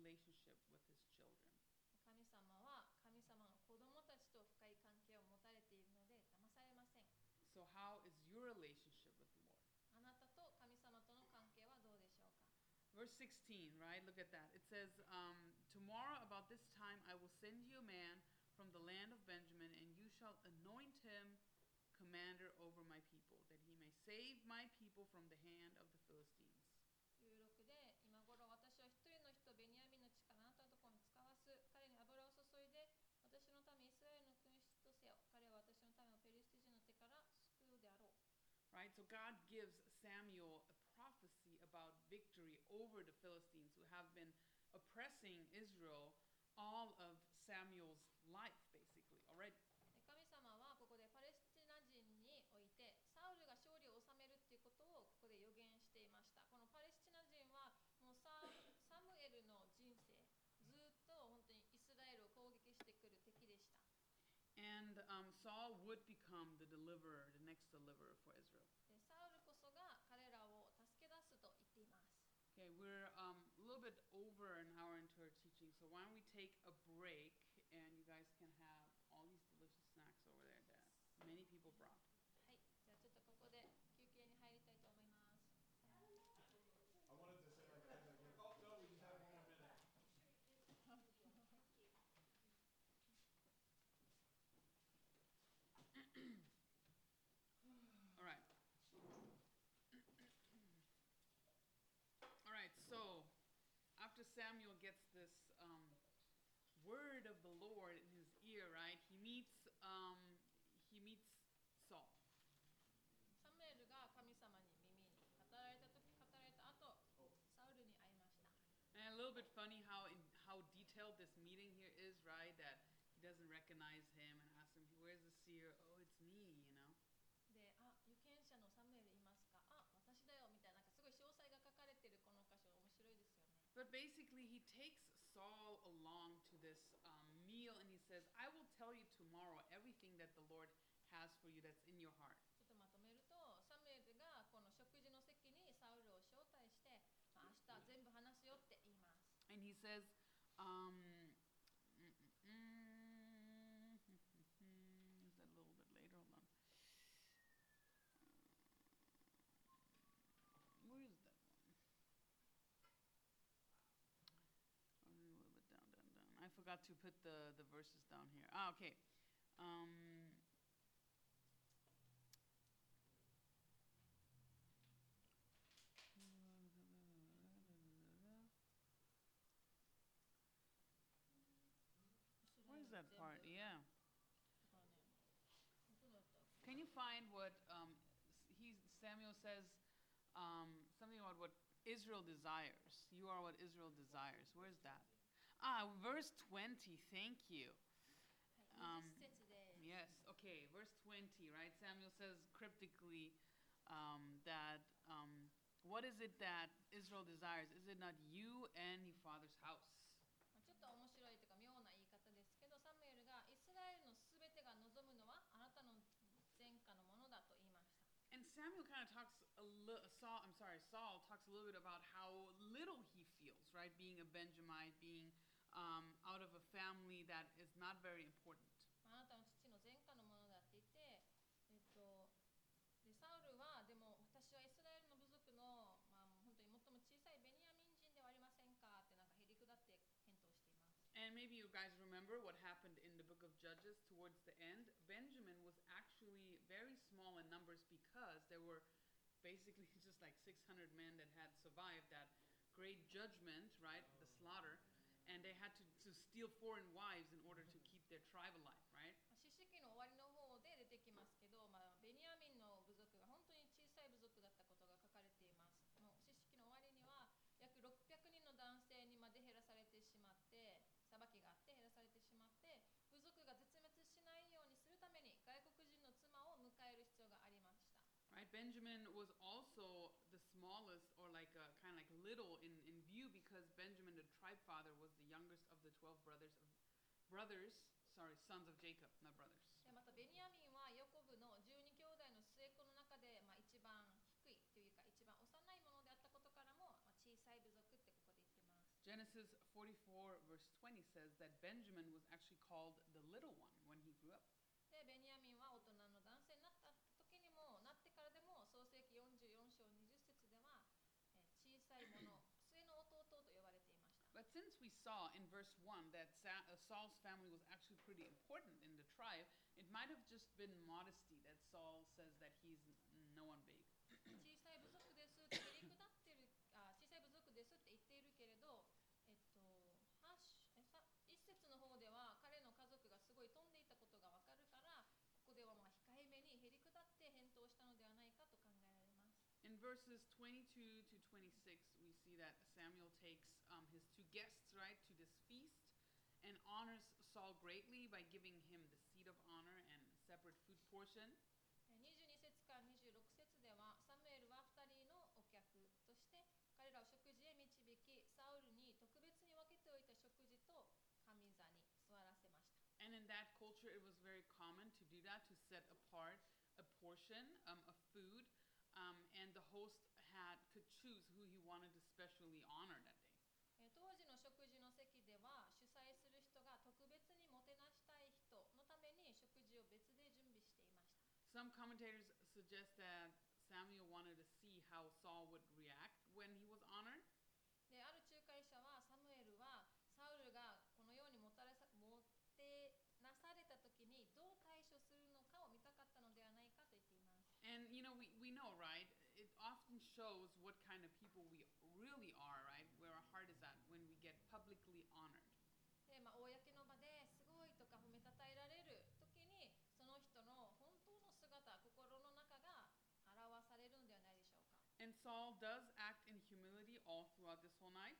relationship with his children. 神様は神様の子供たちと深い関係を持たれているので騙されません So how is your relationship with the Lord? あなたと神様との関係はどうでしょうか Verse 16, right? Look at that. It says, um, Tomorrow about this time I will send you a man from the land of Benjamin, and you shall anoint him commander over my people, that he may save my people from the hand of the Right? So God gives Samuel a prophecy about victory over the Philistines who have been oppressing Israel all of Samuel's life, basically, already. で神様はここでパレスチナ人においてサウルが勝利を収めるっていうことをここで予言していましたこのパレスチナ人はもうササムエルの人生ずっと本当にイスラエルを攻撃してくる敵でした And um, Saul would become the deliverer, the next deliverer for Israel. We're um, a little bit over an so after Samuel gets this um, word of the Lord in his ear, right? He meets um, he meets Saul. サムエルが神様に耳に語られた時語られた後サウルに会いました And a little bit funny how in, But basically, he takes Saul along to this um, meal and he says, I will tell you tomorrow everything that the Lord has for you that's in your heart. ちょっとまとめると、サムエルがこの食事の席にサウルを招待して、まあ、明日全部話すよって言います。 And he says, um, to put the, the verses down here. Ah, okay. Um, Where's that part? Yeah. Can you find what um, he Samuel says? Um, something about what Israel desires. You are what Israel desires. Where's that? Ah, verse 20, thank you. Um, yes, okay, verse 20, right? Samuel says cryptically um, that um, what is it that Israel desires? Is it not you and your father's house? ちょっと面白いというか妙な言い方ですけど、サムエルがイスラエルのすべてが望むのはあなたの全家のものだと言いました。And Samuel kind of talks a little, Saul, I'm sorry, Saul talks a little bit about how little he feels, right? Being a Benjamite, being a um, out of a family that is not very important. まああなたの父の前科のものだって言って、えっと、でサウルはでも私はイスラエルの部族の、まあ、本当に最も小さいベニヤミン人ではありませんかってなんかへりくだって返答しています。 And maybe you guys remember what happened in the book of Judges towards the end. Benjamin was actually very small in numbers because there were basically just like 600 men that had survived that great judgment, right? The slaughter. And they had to, to steal foreign wives in order to keep their tribe alive, right? の終わりの方で出てきますけど、まあ、ベニヤミンの部族が本当に小さい部族だったことが書かれています。もう四式の終わりには約600人の男性にまで減らされてしまって裁きがあって減らされてしまって部族が絶滅しないようにするために外国人の妻を迎える必要がありました。Right, Benjamin was also twelve brothers of brothers. Sorry, sons of Jacob, not brothers. でまたベニヤミンはヤコブの12兄弟の末っ子の中で、まあ、一番低いというか一番幼いものであったことからも、まあ、小さい部族ってここで言ってます。 Genesis 44 verse 20 says that Benjamin was actually called the little one when he grew up. でベニヤミンは大人の since we saw in verse 1 that Sa- uh, Saul's family was actually pretty important in the tribe, it might have just been modesty that Saul says that he's n- no one big. 小さい部族ですってへりくだってるあ小さい部族ですって言っているけれど、えっと、ハッシュえさ一節の方では彼の家族がすごい飛んでいたことがわかるからここではまあ控えめにへりくだって返答したのではないかと考えられます。 In verses 22 to 26, we see that Samuel takes um, his two guests, right, to this feast and honors Saul greatly by giving him the seat of honor and separate food portion. 22節から26節ではサムエルは2人のお客として彼らを食事へ導きサウルに特別に分けておいた食事と上座に座らせました。And in that culture it was very common to do that, to set apart a portion um, of food um, and the host had could choose who he wanted to specially honor 食事の席では主催する人が特別にもてなしたい人のために食事を別で準備していました Some commentators suggest that Samuel wanted to see how Saul would react when he was honored. である仲介者はサムエルはサウルがこのようにもたれさもてなされた時にどう対処するのかを見たかったのではないかと言っています And you know, we, we know, right? It often shows does act in humility all throughout this whole night.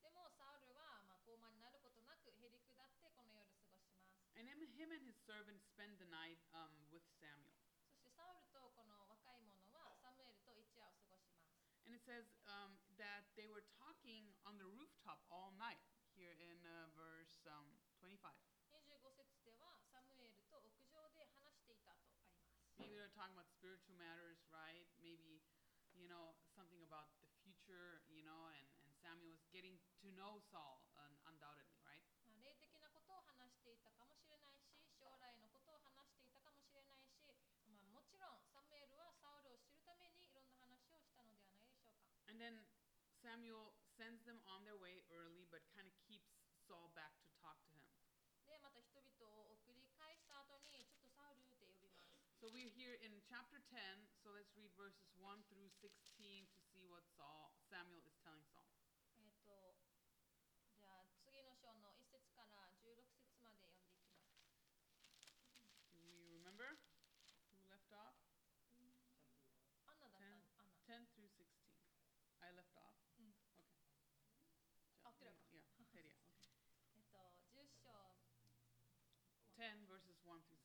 でもサウルはまあ高慢になることなくへりくだってこの夜過ごします And him, him and his servant spend the night um, with Samuel. そしてサウルとこの若い者はサムエルと一夜を過ごします And it says um, that they were talking on the rooftop all night, here in uh, verse um, 25. 25節ではサムエルと屋上で話していたとあります Maybe they're talking about spiritual matters, right? about the future, you know, and, and Samuel was getting to know Saul, un- undoubtedly, right? then Samuel sends them on their way early, but kind of keeps Saul back to talk to him. So we're here in chapter 10, so let's read verses 1 through 16 to Saul, Samuel is telling Saul. we remember who left off? Ten through 16. I left off? Okay. Yeah. Okay. Ten verses 1 through 16.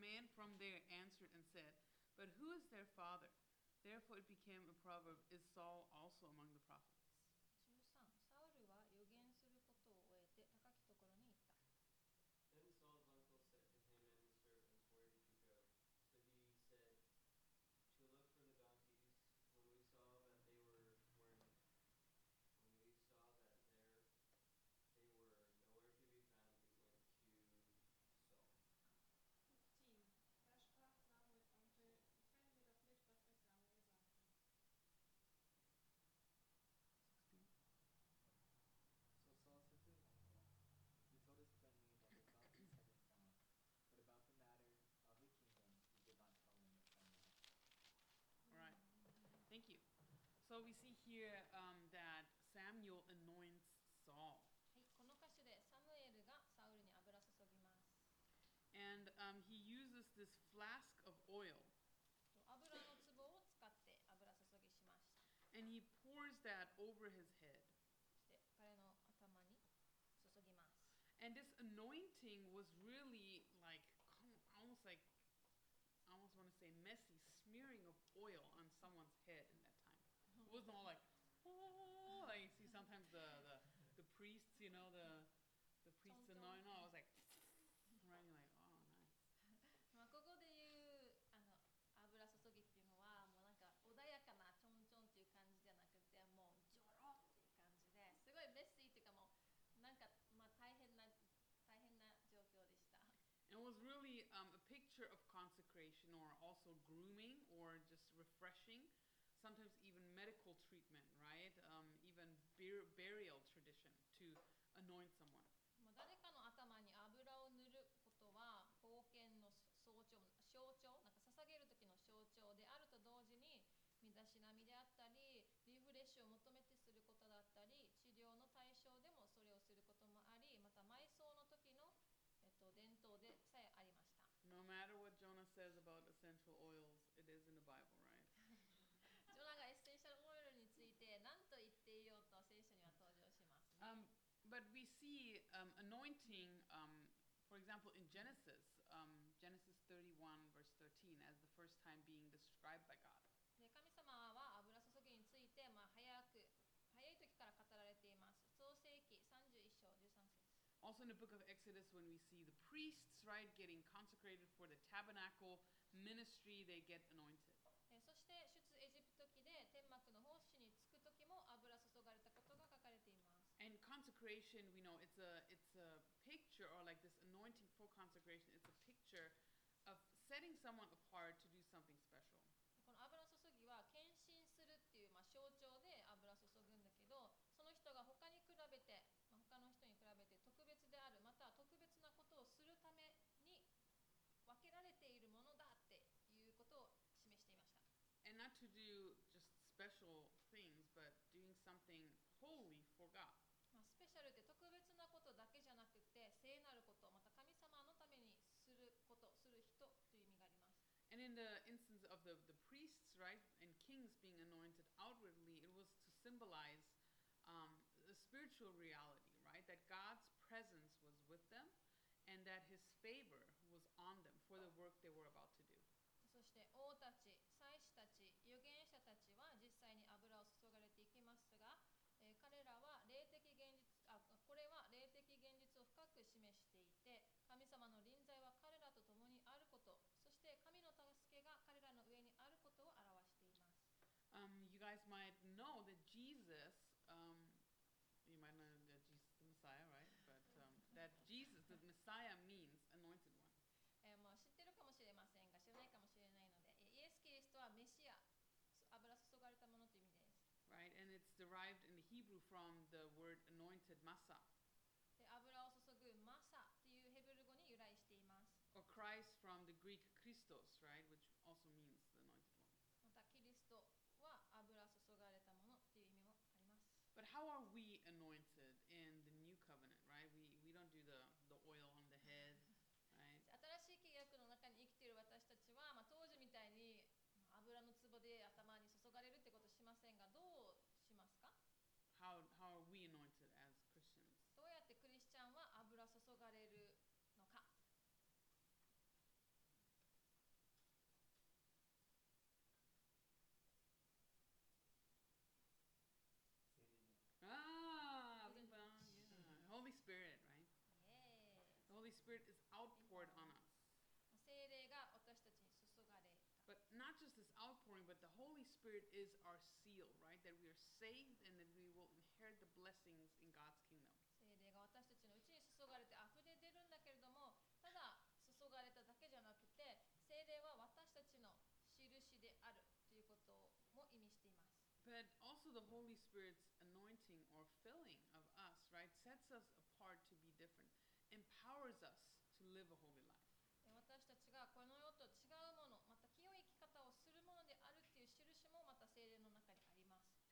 man from there answered and said, But who is their father? Therefore it became a proverb, Is Saul also among the prophets? So we see here um, that Samuel anoints Saul. and um, he uses this flask of oil and he pours that over his head. And this anointing was really like almost like I almost want to say messy smearing of oil on someone's head was more like, oh, like you see sometimes the, the, the priests, you know, the, the priests and all. no, I was like, right, you're like, oh, nice. まあここで言うあの油注ぎっていうのはもうなんか穏やかなちょんちょんっていう感じじゃなくてもうジョロっていう感じですごいメッシーっていうかもうなんかまあ大変な大変な状況でした。And it was really um, a picture of consecration or also grooming or just refreshing. Sometimes even medical treatment, right? Um, even bur- burial tradition to anoint someone. まあ誰かの頭に油を塗ることは冒険の象徴象徴なんか捧げる時の象徴であると同時に身だしなみであったりリフレッシュを求めてすることだったり治療の対象でもそれをすることもありまた埋葬の時の、えっと、伝統でさえありました No matter what Jonah says about essential oils, anointing, um, for example, in Genesis, um, Genesis 31, verse 13, as the first time being described by God. で神様は油注ぎについて、まあ、早く早い時から語られています創世記31章13節 Also in the book of Exodus, when we see the priests, right, getting consecrated for the tabernacle ministry, they get anointed. えーそして出エジプト記で天幕の奉仕 Consecration, we know it's a it's a picture, or like this anointing for consecration. It's a picture of setting someone apart to do something special. この油注ぎは献身するっていう、まあ、象徴で油注ぐんだけどその人が他に比べて、まあ、他の人に比べて特別であるまたは特別なことをするために分けられているものだっていうことを示していました And not to do just special things, but doing something holy for God. And in the instance of the, the priests, right, and kings being anointed outwardly, it was to symbolize um, the spiritual reality, right? That God's presence was with them and that his favor derived in the Hebrew from the word anointed masa, で油を注ぐマサっていうヘブル語に由来しています or Christ from the Greek Christos, right? Which also means the anointed one. またキリストは油注がれたものっていう意味もあります But how are we anointed Spirit is outpoured on us. ーイ聖霊が私たちに注がれた But not just this outpouring, but the Holy Spirit is our seal, right? That we are saved and that we will inherit the blessings in God's kingdom. 聖霊が私たちのうちに注がれて溢れ出るんだけれどもただ注がれただけじゃなくて聖霊は私たちの印であるということも意味しています But also the Holy Spirit's anointing or filling of us, right, sets us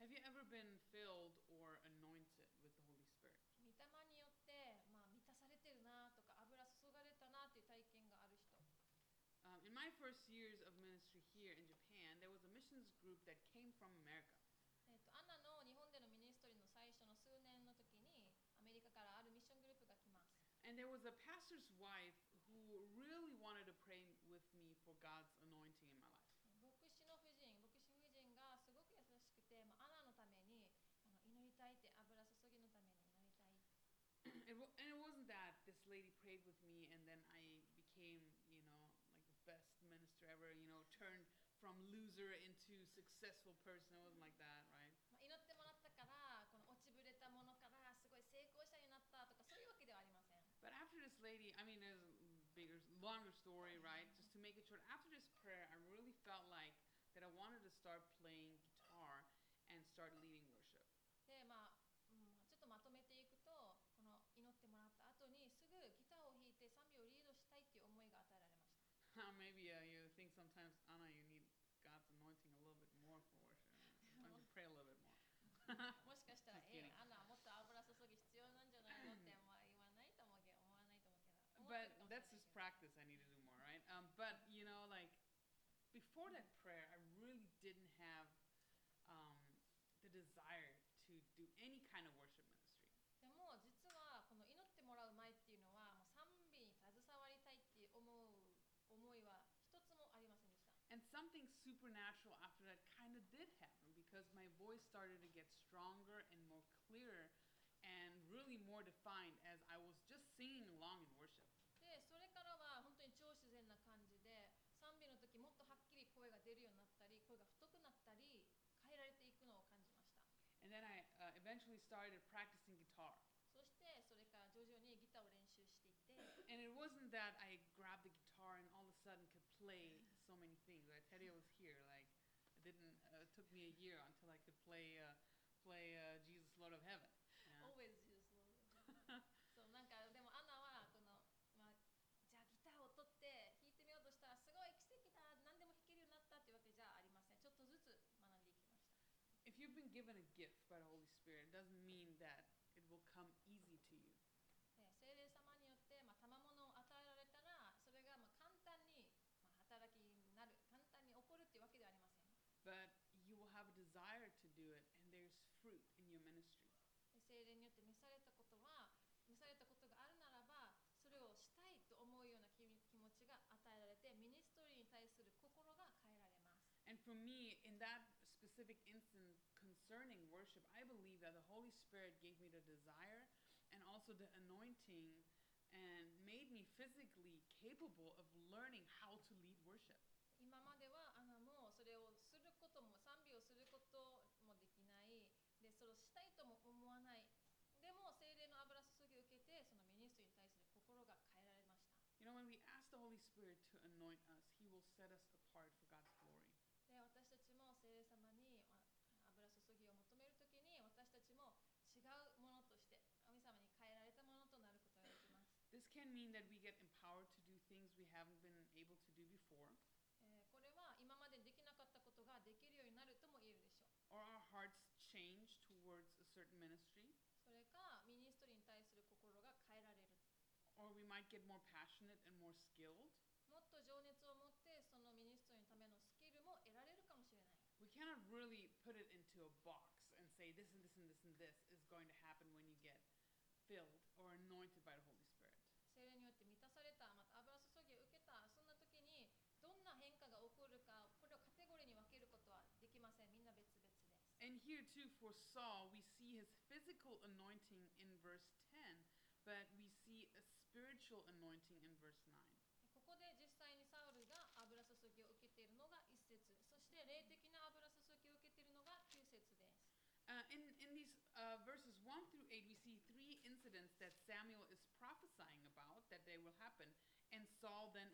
Have you ever been filled or anointed with the Holy Spirit? 御霊によって、まあ、満たされてるなとか油注がれたなっていう体験がある人 Um, in my first years of ministry here in Japan, there was a missions group that came from America. えっとアンナの日本でのミニストリーの最初の数年の時にアメリカからあるミッショングループが来ます And there was a pastor's wife who really wanted to pray with me for God's lady prayed with me and then I became, you know, like the best minister ever, you know, turned from loser into successful person. It wasn't like that, right? まあ、祈ってもらったからこの落ちぶれたものからすごい成功者になったとかそういうわけではありません But after this lady, I mean, there's a bigger, longer story, right? Just to make it short, after this prayer, I really felt like that I wanted to start before that prayer, I really didn't have um, the desire to do any kind of worship ministry. でも実はこの祈ってもらう前っていうのはもう賛美に携わりたいって思う思いは一つもありませんでした And something supernatural after that kind of did happen because my voice started to get stronger and more clear and really more defined uh, eventually started practicing guitar. そしてそれから徐々にギターを練習していって And it wasn't that I grabbed the guitar and all of a sudden could play so many things. Like Teddy was here, like it didn't. Uh, it took me a year until I could play uh, play uh, you've been given a gift by the Holy Spirit, it doesn't mean that it will come easy to you. で聖霊様によって、まあ、賜物を与えられたらそれがまあ簡単に、まあ、働きになる簡単に起こるっていうわけではありません But you will have a desire to do it, and there's fruit in your ministry. で聖霊によって召されたことは召されたことがあるならばそれをしたいと思うような気気持ちが与えられてミニストリーに対する心が変えられます And for me, in that specific instance concerning worship, I believe that the Holy Spirit gave me the desire and also the anointing and made me physically capable of learning how to lead worship. 今まではあのもうそれをすることも賛美をすることもできないでそれをしたいとも思わないでも聖霊の油注ぎを受けてそのミニストリーに対する心が変えられました。You know, when we ask the Holy Spirit to anoint us, He will set us apart for can mean that we get empowered to do things we haven't been able to do before, えーこれは今までできなかったことができるようになるとも言えるでしょう or our hearts change towards a certain ministry, それかミニストリーに対する心が変えられる or we might get more passionate and more skilled. もっと情熱を持ってそのミニストリーのためのスキルも得られるかもしれない We cannot really put it into a box and say this and this and this and this is going to happen when you get filled or anointed here too for Saul, we see his physical anointing in verse 10, but we see a spiritual anointing in verse 9. ここで実際にサウルが油注ぎを受けているのが1節そして霊的な油注ぎを受けているのが9節です Uh, in, in these uh, verses 1 through 8, we see three incidents that Samuel is prophesying about that they will happen, and Saul then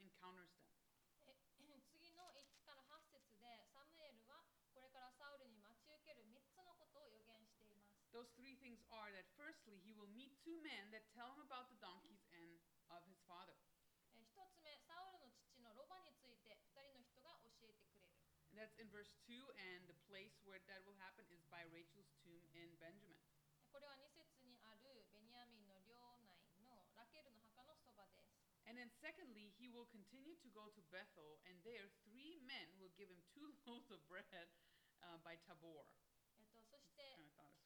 Those three things are that firstly, he will meet two men that tell him about the donkeys and of his father. え1つ目サウルの父のロバについて2人の人が教えてくれる And that's in verse 2, and the place where that will happen is by Rachel's tomb in Benjamin. これは2節にあるベニヤミンの領内のラケルの墓のそばです And then secondly, he will continue to go to Bethel, and there three men will give him two loaves of bread uh, by Tabor. えっと、そし I て kind of thought it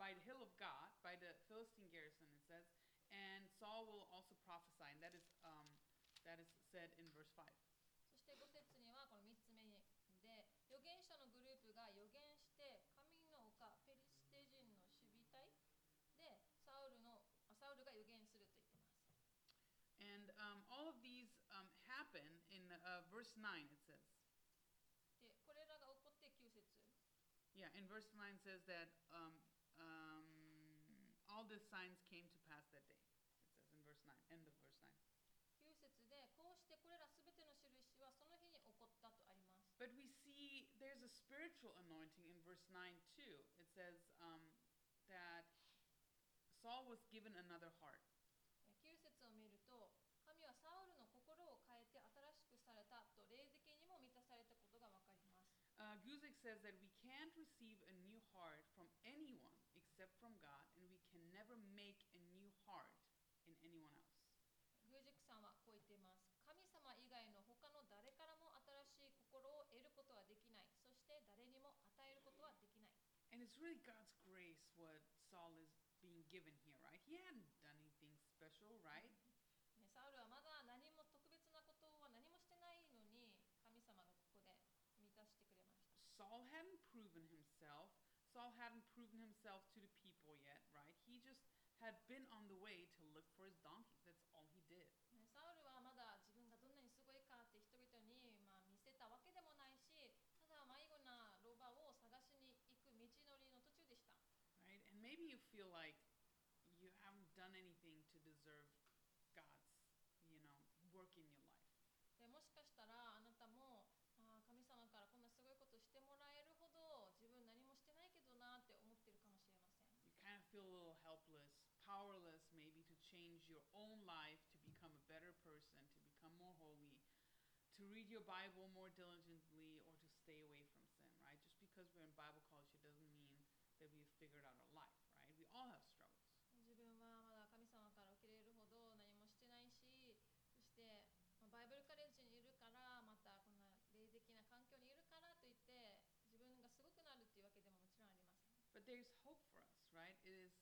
by the hill of God, by the Philistine garrison, it says, and Saul will also prophesy, and that is um, that is said in verse five. そして5節にはこの3つ目にで預言者のグループが預言して神の丘ペリシテ人の守備隊でサウルのあサウルが預言すると言ってます And um, all of these um, happen in uh, verse nine. It says, でこれらが起こって9節 yeah, Yeah, in verse 9 says that um, um, all the signs came to pass that day. It says in verse 9, end of verse 9. 9節でこうしてこれらすべての印はその日に起こったとあります But we see there's a spiritual anointing in verse 9 too. It says um, that Saul was given another heart. え9節を見ると神はサウルの心を変えて新しくされたと霊的にも満たされたことがわかります Uh, Guzik says that we can't receive a new heart from anyone except from God, heart in anyone else. グージクさんはこう言っています神様以外の他の誰からも新しい心を得ることはできないそして誰にも与えることはできない And it's really God's grace what Saul is being given here, right? He hadn't done anything special, right? ねサウルはまだ何も特別なことは何もしてないのに神様がここで満たしてくれました Saul hadn't proven himself. Saul hadn't proven himself to had been on the way to look for his donkey. That's all he did. ねサウルはまだ自分がどんなにすごいかって人々に、まあ、見せたわけでもないしただ迷子なロバを探しに行く道のりの途中でした right? And maybe you feel like you haven't done anything to deserve God's, you know, work in your life. でもしかしたら your own life, to become a better person, to become more holy, to read your Bible more diligently, or to stay away from sin, right? Just because we're in Bible college, it doesn't mean that we've figured out our life, right? We all have struggles. 自分はまだ神様から受け入れるほど何もしてないしそして、まあバイブルカレッジにいるからまたこんな霊的な環境にいるからといって自分がすごくなるっていうわけでももちろんありません But there's hope for us, right? It is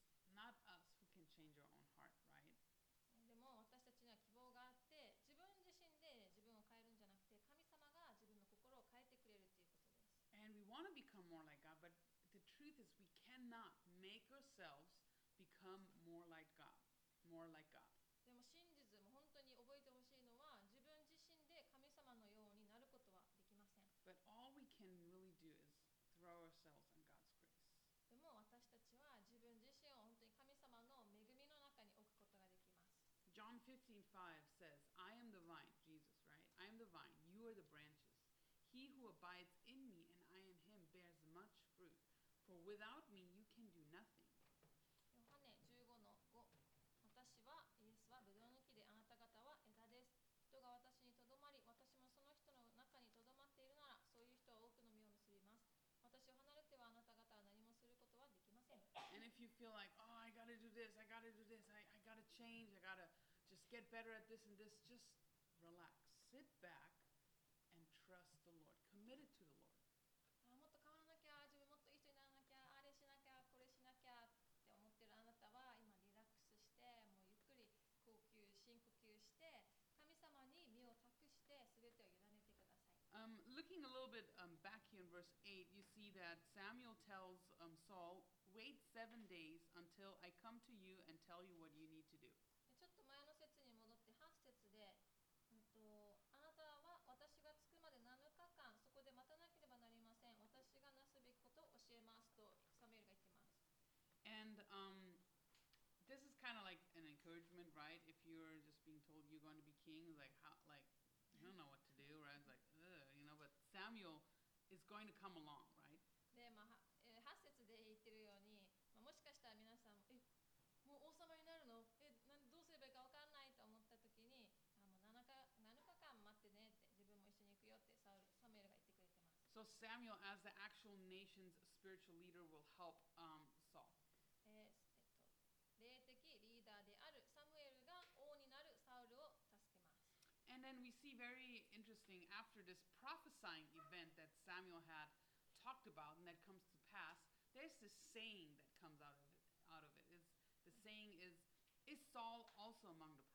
ourselves become more like God, more like God. でも真実も本当に覚えてほしいのは自分自身で神様のようになることはできません But all we can really do is throw ourselves on God's grace. でも私たちは自分自身を本当に神様の恵みの中に置くことができます John 15, 5 says, I am the vine, Jesus, right? I am the vine, you are the branches. He who abides in me and I in him bears much fruit. For without me you can do nothing. feel like, oh, I gotta do this, I gotta do this, I, I gotta change, I gotta just get better at this and this, just relax. Sit back and trust the Lord. Commit it to the Lord. あもっと変わらなきゃ自分もっといい人にならなきゃあれしなきゃこれしなきゃって思ってるあなたは今リラックスしてもうゆっくり呼吸深呼吸して神様に身を託して全てを委ねてください Um, looking a little bit um, back here in verse 8, you see that Samuel tells um, Saul, Wait seven days until I come to you and tell you what you need to do. でちょっと前の説に戻って8節で、うんと、あなたは私が着くまで7日間そこで待たなければなりません私がなすべきことを教えますとサムエルが言ってます And um, this is kind of like an encouragement, right? If you're just being told you're going to be king, like how, like you don't know what to do, right? It's like, ugh, you know. But Samuel is going to come along, So Samuel, as the actual nation's spiritual leader, will help um, Saul. えーえっと、霊的リーダーであるサムエルが王になるサウルを助けます。 And then we see very interesting after this prophesying event that Samuel had talked about and that comes to pass. There's this saying that comes out of it. Out of it is the saying is, "Is Saul also among the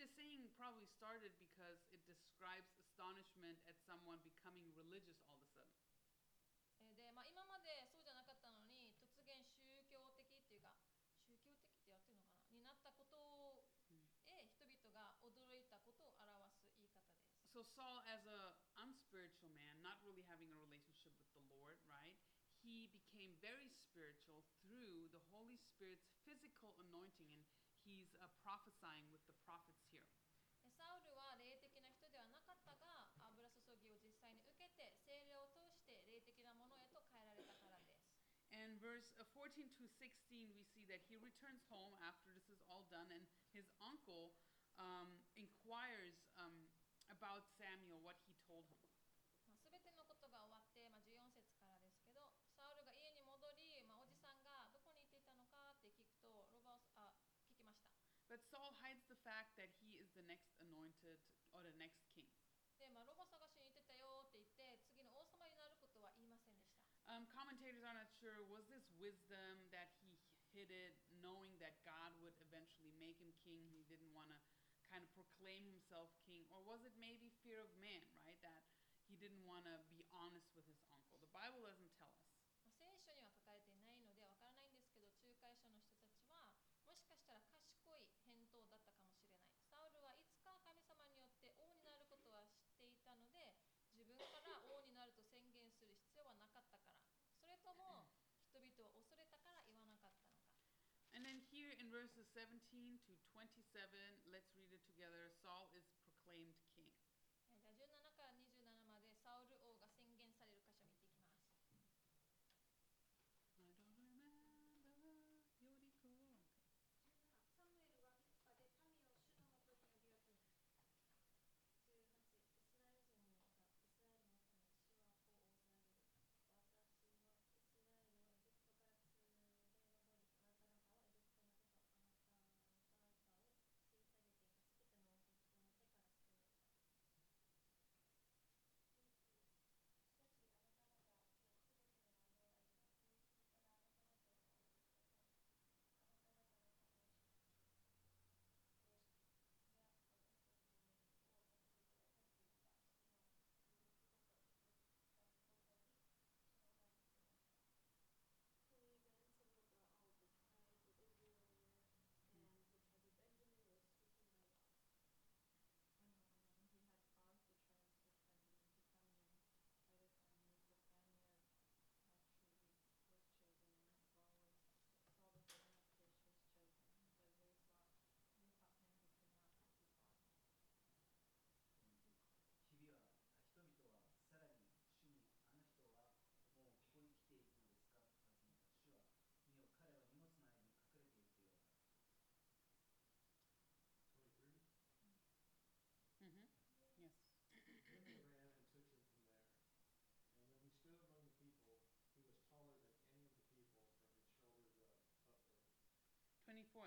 the saying probably started because it describes astonishment at someone becoming religious all of a sudden. えーで、まあ、今までそうじゃなかったのに突然宗教的っていうか宗教的ってやってるのかなになったことへ人々が驚いたことを表す so Saul, as a unspiritual man, not really having a relationship with the Lord, right? He became very spiritual through the Holy Spirit's physical anointing, and he's uh, prophesying with the prophets here. でサウルは霊的な人ではなかったが油注ぎを実際に受けて聖霊を通して霊的なものへと変えられたからです And verse uh, 14 to 16, we see that he returns home after this is all done, and his uncle um, inquires um, about Samuel, what he But Saul hides the fact that he is the next anointed or the next king. でまあ、ロボ探しに行ってたよって言って次の王様になることは言いませんでした。Um, commentators are not sure was this wisdom that he hid it, knowing that God would eventually make him king. He didn't want to kind of proclaim himself king, or was it maybe fear of man, right? That he didn't want to be honest with his uncle. The Bible doesn't tell us. 聖書には書かれていないのでわからないんですけど注解者の人たちはもしかしたら歌 in verses 17 to 27, let's read it together.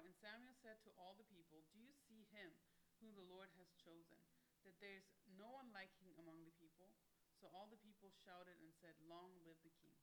And Samuel said to all the people, Do you see him whom the Lord has chosen? That there's no one like him among the people? So all the people shouted and said, Long live the king.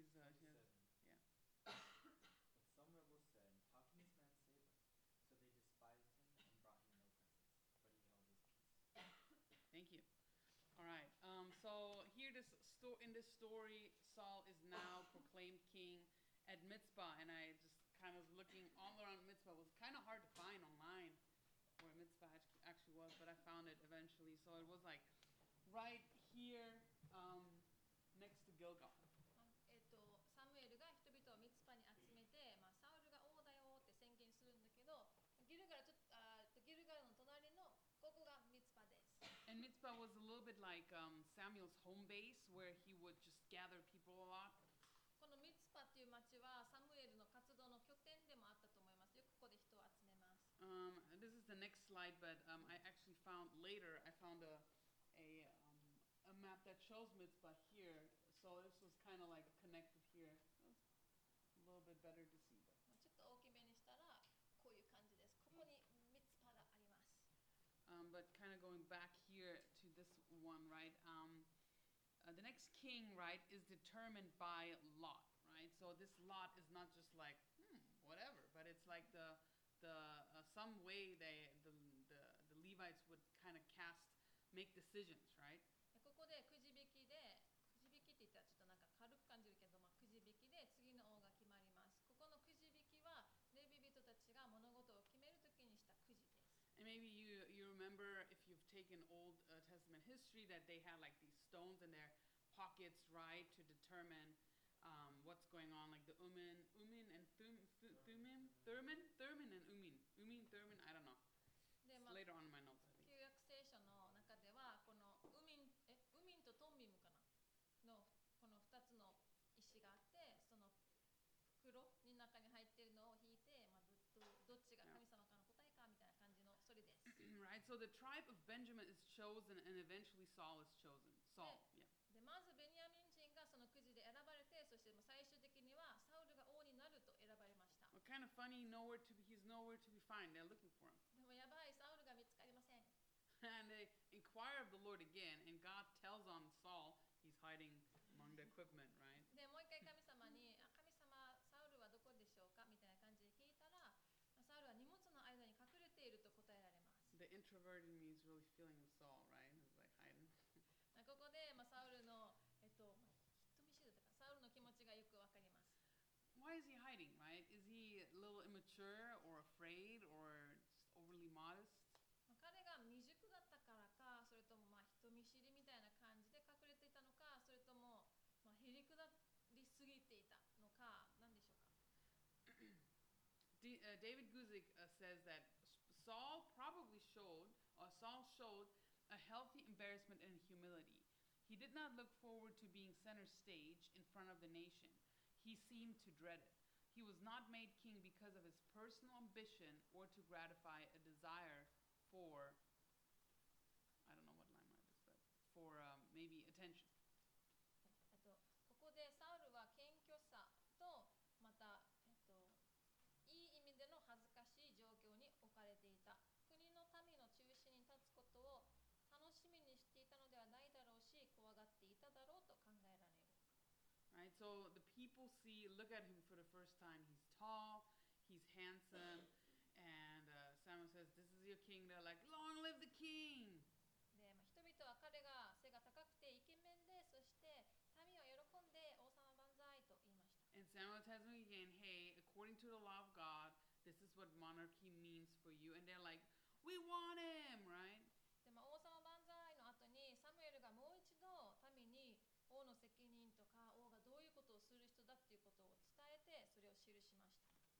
Take uh, she has, yeah. But some rebels said, How can this man save us? So they despised him and brought him no presents, but he held his peace. Thank you. All right. Um, so here, this sto- in this story, Saul is now proclaimed king at Mizpah, and I just kind of looking all around Mizpah. It was kind of hard to find online where Mizpah actually was, but I found it eventually. So it was like right here bit like um, Samuel's home base, where he would just gather people a lot. このミツパという町はサムエルの活動の拠点でもあったと思います。よくここで人を集めます。Um, this is the next slide, but um, I actually found later, I found a, a, um, a map that shows Mizpah here, so this was kind of like connected here. A little bit better to see. But. ちょっと大きめにしたらこういう感じです。ここにミツパがあります。Um, but kind of going back king, right, is determined by Lot, right? So this Lot is not just like hmm, whatever, but it's like the the uh, some way they the, the the Levites would kind of cast make decisions, right? でここでくじ引きでくじ引きって言ったらちょっとなんか軽く感じるけど、まあ、くじ引きで次の王が決まりますここのくじ引きはレビ人たちが物事を決めるときにしたくじです And maybe you you remember if you've taken Old uh, Testament history that they had like these stones in their pockets, right, to determine um, what's going on, like the Umin, Umin and Thum, Thu- Thummim, Thurman, Thurman and Umin, Umin, Thurman, I don't know. で、 It's まあ、 later on in my notes, I think. 旧約聖書の中ではこのウミンえウミンとトンビムかなのこの2つの石があってその袋の中に入ってるのを引いて、まあ、どどどっちが神様からの答えかみたいな感じのそれです。 right? So the tribe of Benjamin is chosen, and eventually Saul is chosen. Saul, kind of funny. Nowhere to be, he's nowhere to be found. They're looking for him, でもやばいサウルが見つかりません。 and they inquire of the Lord again, and God tells on Saul he's hiding among the equipment, right? でもう一回神様に「あ神様サウルはどこでしょうか?」みたいな感じで聞いたらサウルは荷物の間に隠れていると答えられます。 The introvert in me is really feeling with Saul, right? He's like hiding. まあここで、まあ、サウルの、えっと、まあ人見知りだったかサウルの気持ちがよくわかります。 Why is he hiding, little immature or afraid or just overly modest? まあ彼が未熟だったからか、それともまあ人見知りみたいな感じで隠れていたのか、それともまあへりくだりすぎていたのか、なんでしょうか。 D, uh, David Guzik uh, says that Saul probably showed, or Saul showed, a healthy embarrassment and humility. He did not look forward to being center stage in front of the nation. He seemed to dread it. He was not made king because of his personal ambition or to gratify a desire for, I don't know what line might this, but for um, maybe attention. えっと、ここでサウルは謙虚さと、また、えっと、いい意味での恥ずかしい状況に置かれていた。国の民の中心に立つことを楽しみにしていたのではないだろうし、怖がっていただろうと考えられる。Right? So the people see, look at him for the first time. He's tall, he's handsome, and uh, Samuel says, This is your king. They're like, Long live the king! で、まあ、人々は彼が背が高くてイケメンで、そして民は喜んで王様万歳と言いました。 And Samuel tells him again, Hey, according to the law of God, this is what monarchy means for you. And they're like, We want him, right?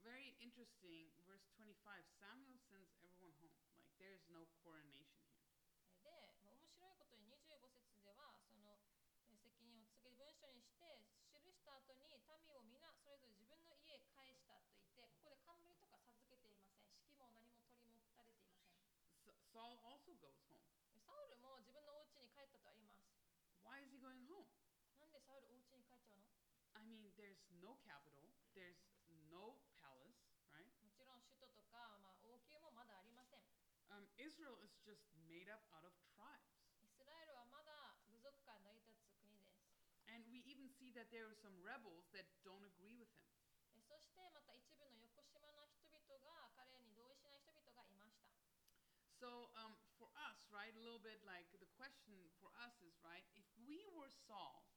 Very interesting. Verse 25 Samuel sends everyone home. Like, there's no coronation here. えで、まあ、面白いことに25節ではそのえ責任を告げる文書にして記した後に民を皆それぞれ自分の家へ返したと言ってここで冠とか授けていません式も何も取り持たれていません Saul also goes home. サウルも自分のお家に帰ったとあります Why is he going home? なんでサウルお家に帰っちゃうの I mean, there's no capital, there's Israel is just made up out of tribes. イスラエルはまだ部族から成り立つ国です And we even see that there are some rebels that don't agree with him. えそしてまた一部の横島な人々が彼に同意しない人々がいました So um, for us, right, a little bit like the question for us is, right, if we were Saul,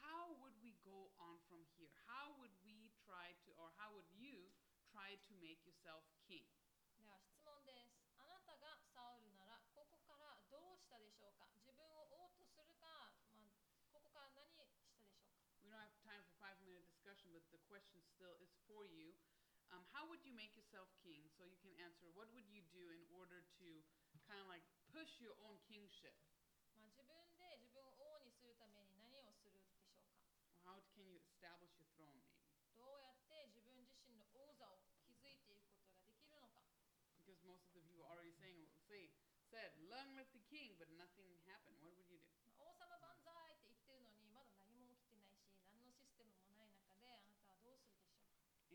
how would we go on from here? How would we try to, or how would you try to make yourself king? but the question still is for you. Um, how would you make yourself king? So you can answer, what would you do in order to kind of like push your own kingship? まあ、自分で自分を王にするために何をするでしょうか Or how can you establish your throne, maybe? どうやって自分自身の王座を築いていくことができるのか Because most of the people are already saying, say, said, long live the king, but nothing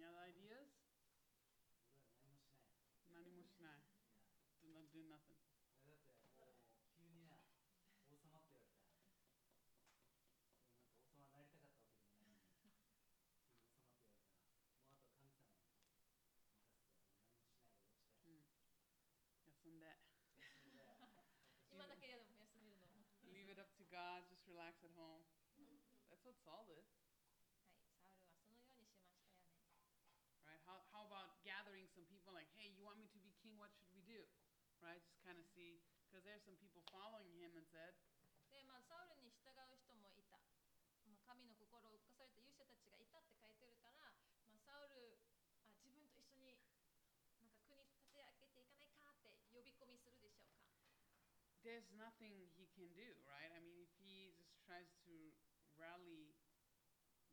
Any other ideas? Nanimushina. Do not do nothing. Mm. Leave it up to God, just relax at home. That's what Saul did. right? Just kind of see, because there's some people following him and said, でまあ、サウルに従う人もいた、まあ、神の心を動かされた勇者たちがいたって書いてるから、まあ、サウルあ自分と一緒になんか国立て上げていかないかって呼び込みするでしょうか There's nothing he can do, right? I mean, if he just tries to rally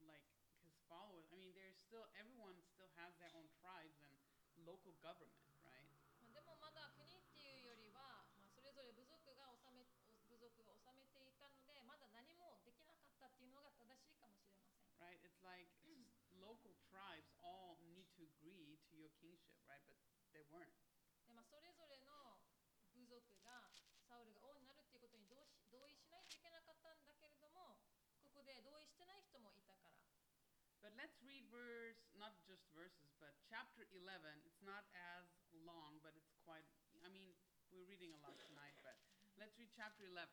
like his followers, I mean, there's still everyone still has their own tribes and local government. like local tribes all need to agree to your kingship, right? But they weren't. でまあ、それぞれの部族がサウルが王になるっていうことに同し同意しないといけなかったんだけれどもここで同意してない人もいたから。But let's read verse, not just verses, but chapter 11. It's not as long, but it's quite, I mean, we're reading a lot tonight, but let's read chapter 11.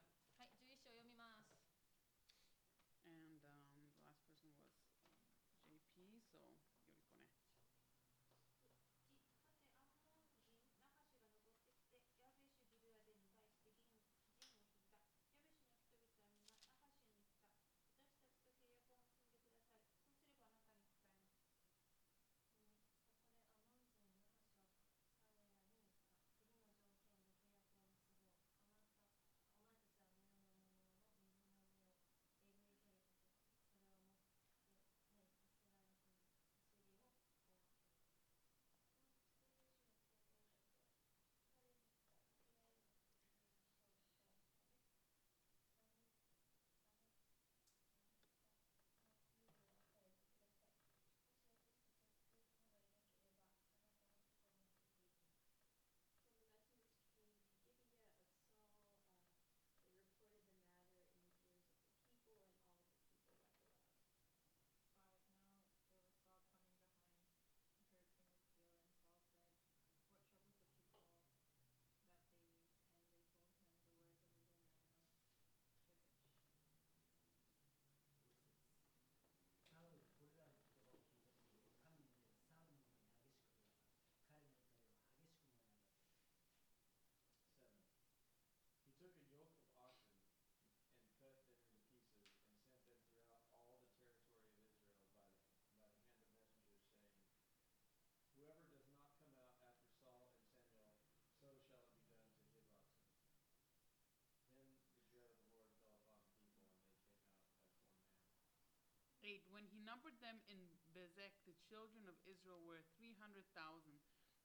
8 When he numbered them in Bezek, the children of Israel were 300,000,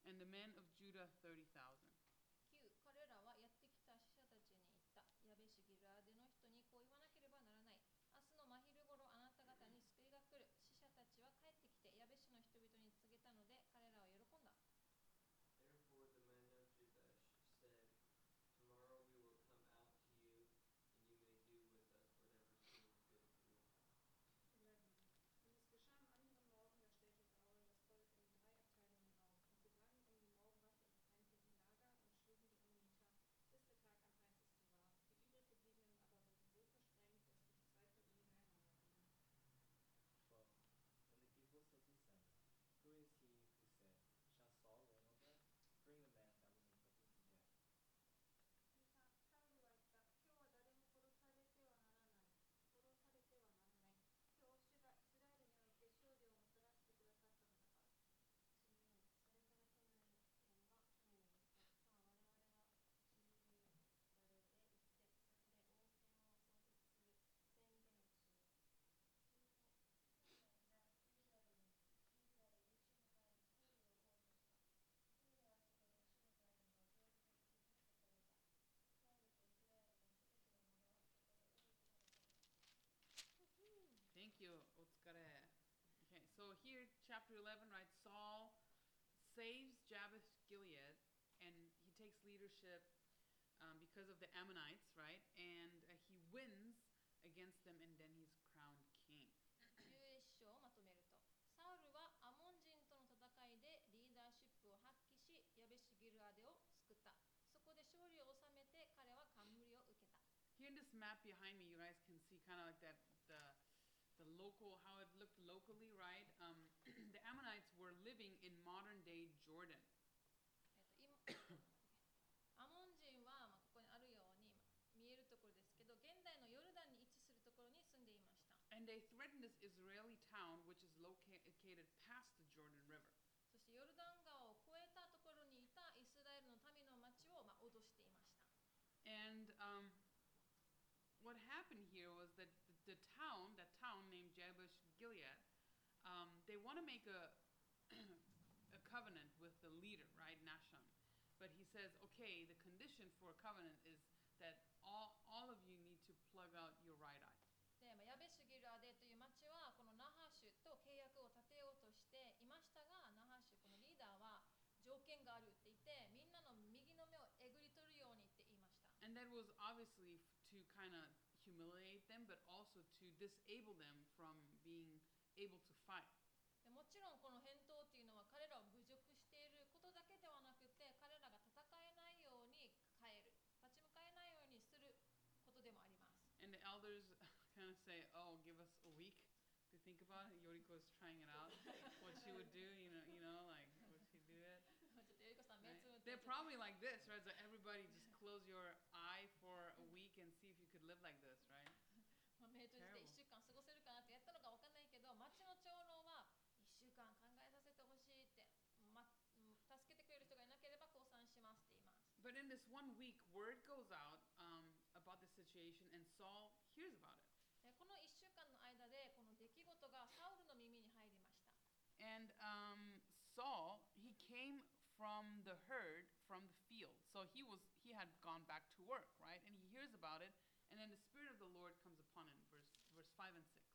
and the men of Judah 30,000. chapter 11, right? Saul saves Jabesh Gilead and he takes leadership um, because of the Ammonites, right? And uh, he wins against them and then he's crowned king. 11章をまとめるとサウルはアモン人との戦いでリーダーシップを発揮しヤベシギルアデを救ったそこで勝利を収めて彼は冠を受けた Here in this map behind me, you guys can see kind of like that the the local how it looked locally, right? Um, the Ammonites were living in modern day Jordan. えっと今アモン人は、まあ、ここにあるようにまあ見えるところですけど現代のヨルダンに位置するところに住んでいました And they threatened this Israeli town, which is located past the Jordan River. そしてヨルダン川を越えたところにいたイスラエルの民の町をまあ脅していました And um, what happened here was that the, the town, that town named Jabesh Gilead, um, they want to make a a covenant with the leader, right, Nahash. But he says, okay, the condition for a covenant is that all, all of you need to plug out your right eye. でまあ、ヤベシュギラデという町はこのナハシュと契約を立てようとしていましたがナハシュこのリーダーは条件があるって言ってみんなの右の目をえぐり取るようにって言いました。And that was obviously to kind of humiliate them but also to disable them from being able to fight. この返答っていうのは彼らを侮辱していることだけではなくて彼らが戦えないように変える立ち向かえないようにすることでもあります And the elders kind of say, "Oh, give us a week to think about it." Yoriko is trying it out, what she would do. You know, you know, like would she do it? Right? They're probably like this, right? So everybody just close your But in this one week, word goes out um, about the situation, and Saul hears about it. でこの1週間の間でこの出来事がサウルの耳に入りました And um, Saul, he came from the herd from the field. So he was he had gone back to work, right? And he hears about it, and then the spirit of the Lord comes upon him. Verse verse five and six.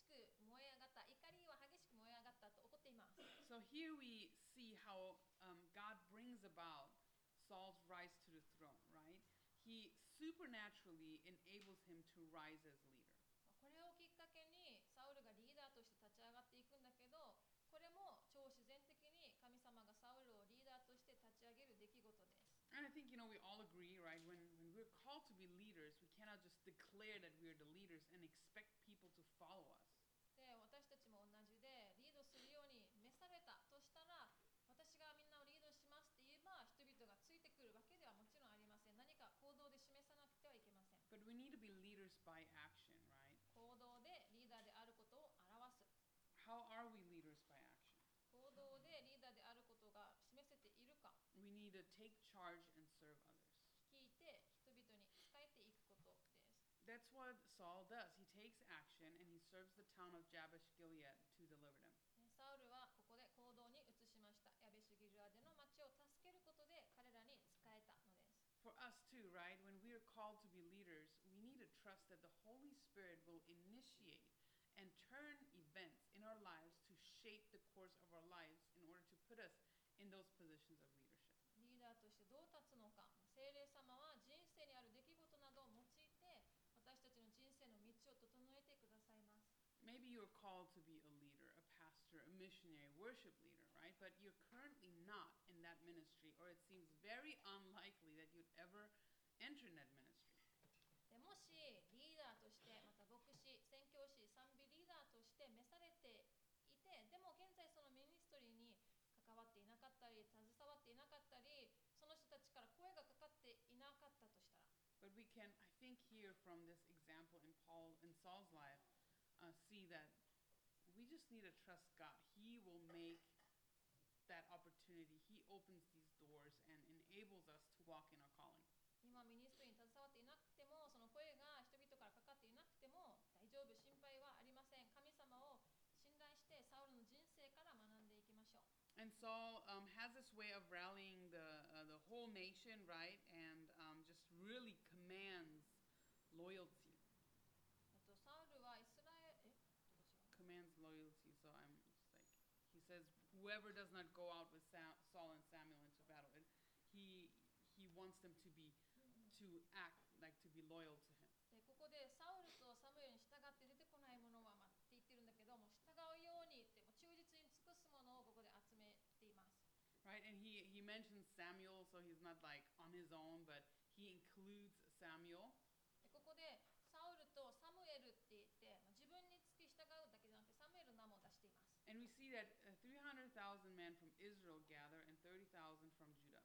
しく燃え上がった怒りは激しく燃え上がったと怒っています So here we see how um, God brings about Saul's rise to the throne, right? He supernaturally enables him to rise as leader. これをきっかけにサウルがリーダーとして立ち上がっていくんだけどこれも超自然的に神様がサウルをリーダーとして立ち上げる出来事です And I think, you know, we all agree, right? When, when we're called to be leaders, we cannot just declare that we're the leaders and expect we need to be leaders by action, right? 行動でリーダーであることを表す How are we leaders by action? 行動でリーダーであることが示せているか We need to take charge and serve others. 聞いて人々に伝えていくことです That's what Saul does. He takes action and he serves the town of Jabesh Gilead to deliver them. ねサウルはここで行動に移しましたヤベシュギルアでの町を助けることで彼らに仕えたのです For us too, right? When we are called to be leaders, we need to trust that the Holy Spirit will initiate and turn events in our lives to shape the course of our lives in order to put us in those positions of leadership. リーダーとしてどう立つのか聖霊様は人生にある出来事などを用いて私たちの人生の道を整えてくださいます Maybe you're called to be a leader, a pastor, a missionary, worship leader, right? But you're currently not in that ministry, or it seems very unlikely that you'd ever enter in that ministry. But we can, I think, here from this example in Paul and Saul's life, uh, see that we just need to trust God. He will make that opportunity. He opens these doors and enables us to walk in our calling. 今ミニストリーに携わっていなくてもその声が人々からかかっていなくても大丈夫心配はありません神様を信頼してサウルの人 Saul um, has this way of rallying the uh, the whole nation, right, whoever does not go out with Sa- Saul and Samuel into battle, and he he wants them to be to act like to be loyal to him. でここでサウルとサムエルに従って出てこないものは、まあ、って言ってるんだけども従うようにってもう忠実に尽くすものをここで集めています Right, and he, he mentions Samuel, so he's not like on his own, but he includes Samuel. でここでサウルとサムエルって言って、まあ、自分に付き従うだけじゃなくてサムエルの名も出しています And we see that uh, 300,000 men from Israel gather and 30,000 from Judah.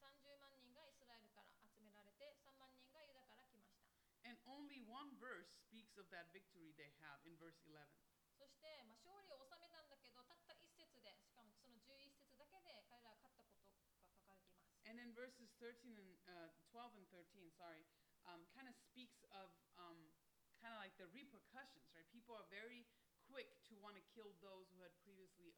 30万人がイスラエルから集められて3万人がユダから来ました And only one verse speaks of that victory they have in verse 11. そして、まあ、勝利を収めたんだけどたった一節でしかもその11節だけで彼らが勝ったことが書かれています And then verses 13 and uh, 12 and 13, sorry, um, kind of speaks of um, kind of like the repercussions, right? People are very quick to want to kill those who had previously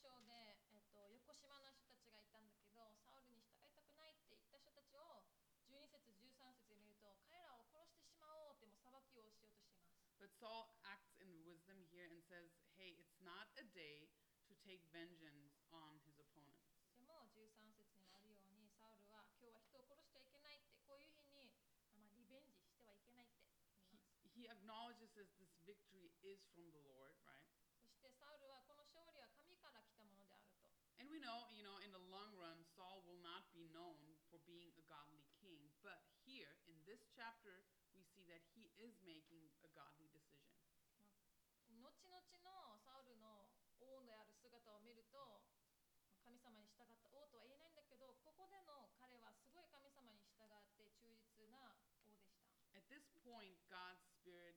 章で、えっと、横島の人たちがいたんだけどサウルに従いたくないって言った人たちを12節13節で見ると彼らを殺してしまおうってもう裁きをしようとしています But Saul acts in wisdom here and says, hey, it's not a day to take vengeance on his opponents. でも13節にもあるようにサウルは今日は人を殺してはいけないってこういう日に、まあ、リベンジしてはいけないって He, he acknowledges that this victory is from the Lord, right? そしてサウルはこの勝利は神から来たものであると And we know, you know, in the long run, Saul will not be known for being a godly king. But here, in this chapter, we see that he is making a godly decision. 後々のサウルの王である姿を見ると神様に従った王とは言えないんだけどここでの彼はすごい神様に従って忠実な王でした At this point, God's Spirit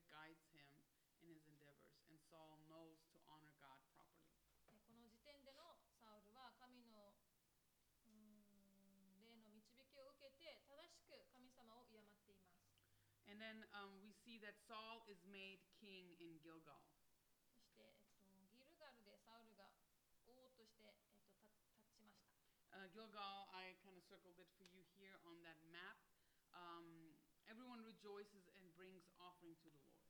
then um, we see that Saul is made king in Gilgal. そして、えっと、ギルガルでサウルが王として、えっと、た立ちました Uh, Gilgal, I kind of circled it for you here on that map. Um, everyone rejoices and brings offering to the Lord.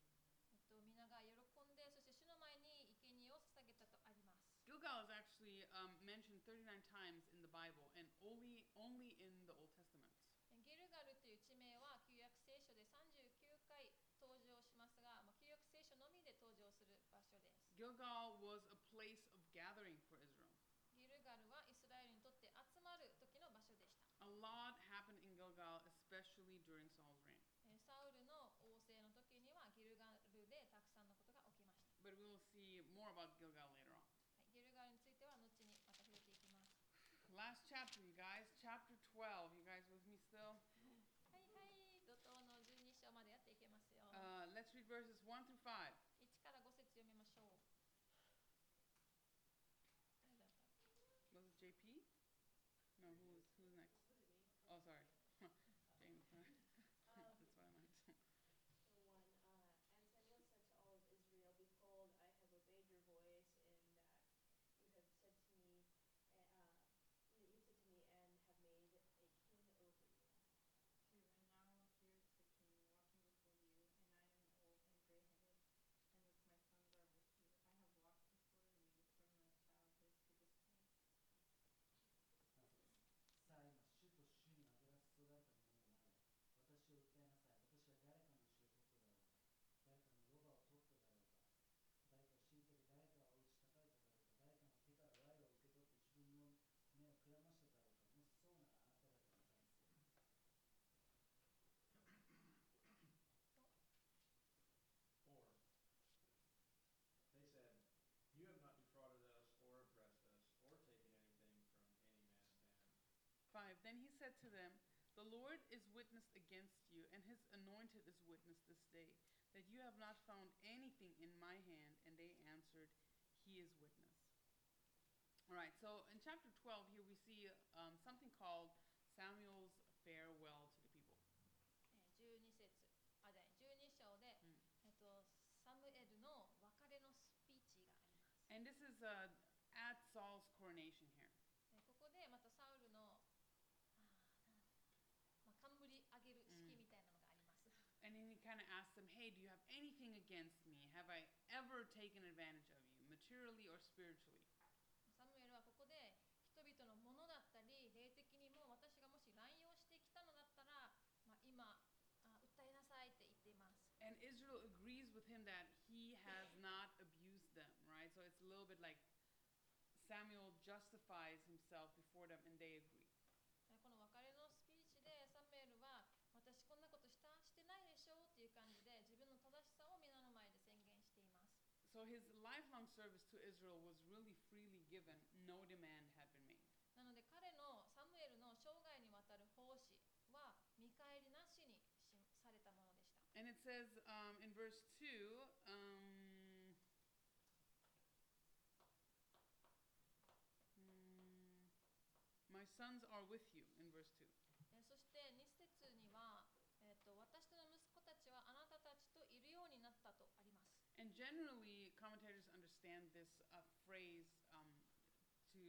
えっと、皆が喜んでそして主の前に生贄を捧げたとあります Gilgal is actually um, mentioned 39 times Gilgal was a place of gathering for Israel. ギルガルはイスラエルにとって集まる時の場所でした。 A lot happened in Gilgal, especially during Saul's reign. えーサウルの王政の時にはギルガルでたくさんのことが起きました。 But we will see more about Gilgal later on. はい、ギルガルについては後にまた触れていきます。 Last chapter, you guys, chapter 12. You guys with me still? はいはい、怒涛の12章までやっていけますよ。 Uh, let's read verses 1 through 5. JP? No, who was who's next? Oh, sorry. said to them, The Lord is witness against you, and his anointed is witness this day, that you have not found anything in my hand. And they answered, He is witness. All right, so in chapter 12 here we see um, something called Samuel's farewell to the people. えー12節あじゃあ12章で、うんえっと、サムエルの別れのスピーチがあります。 And this is uh, And then he kind of asked them, Hey, do you have anything against me? Have I ever taken advantage of you, materially or spiritually? サムエルはここで人々のものだったり霊的にも私がもし乱用してきたのだったら、まあ、今あ訴えなさいって言っています。 And Israel agrees with him that he has not abused them, right? So it's a little bit like Samuel justifies himself before them and they agree. So his lifelong service to Israel was really freely given, no demand had been made. なので彼のサムエルの生涯にわたる奉仕は見返りなしにしされたものでした。 And it says um, in verse 2, um, mm, My sons are with you, in verse 2. And generally, commentators understand this uh, phrase um, to,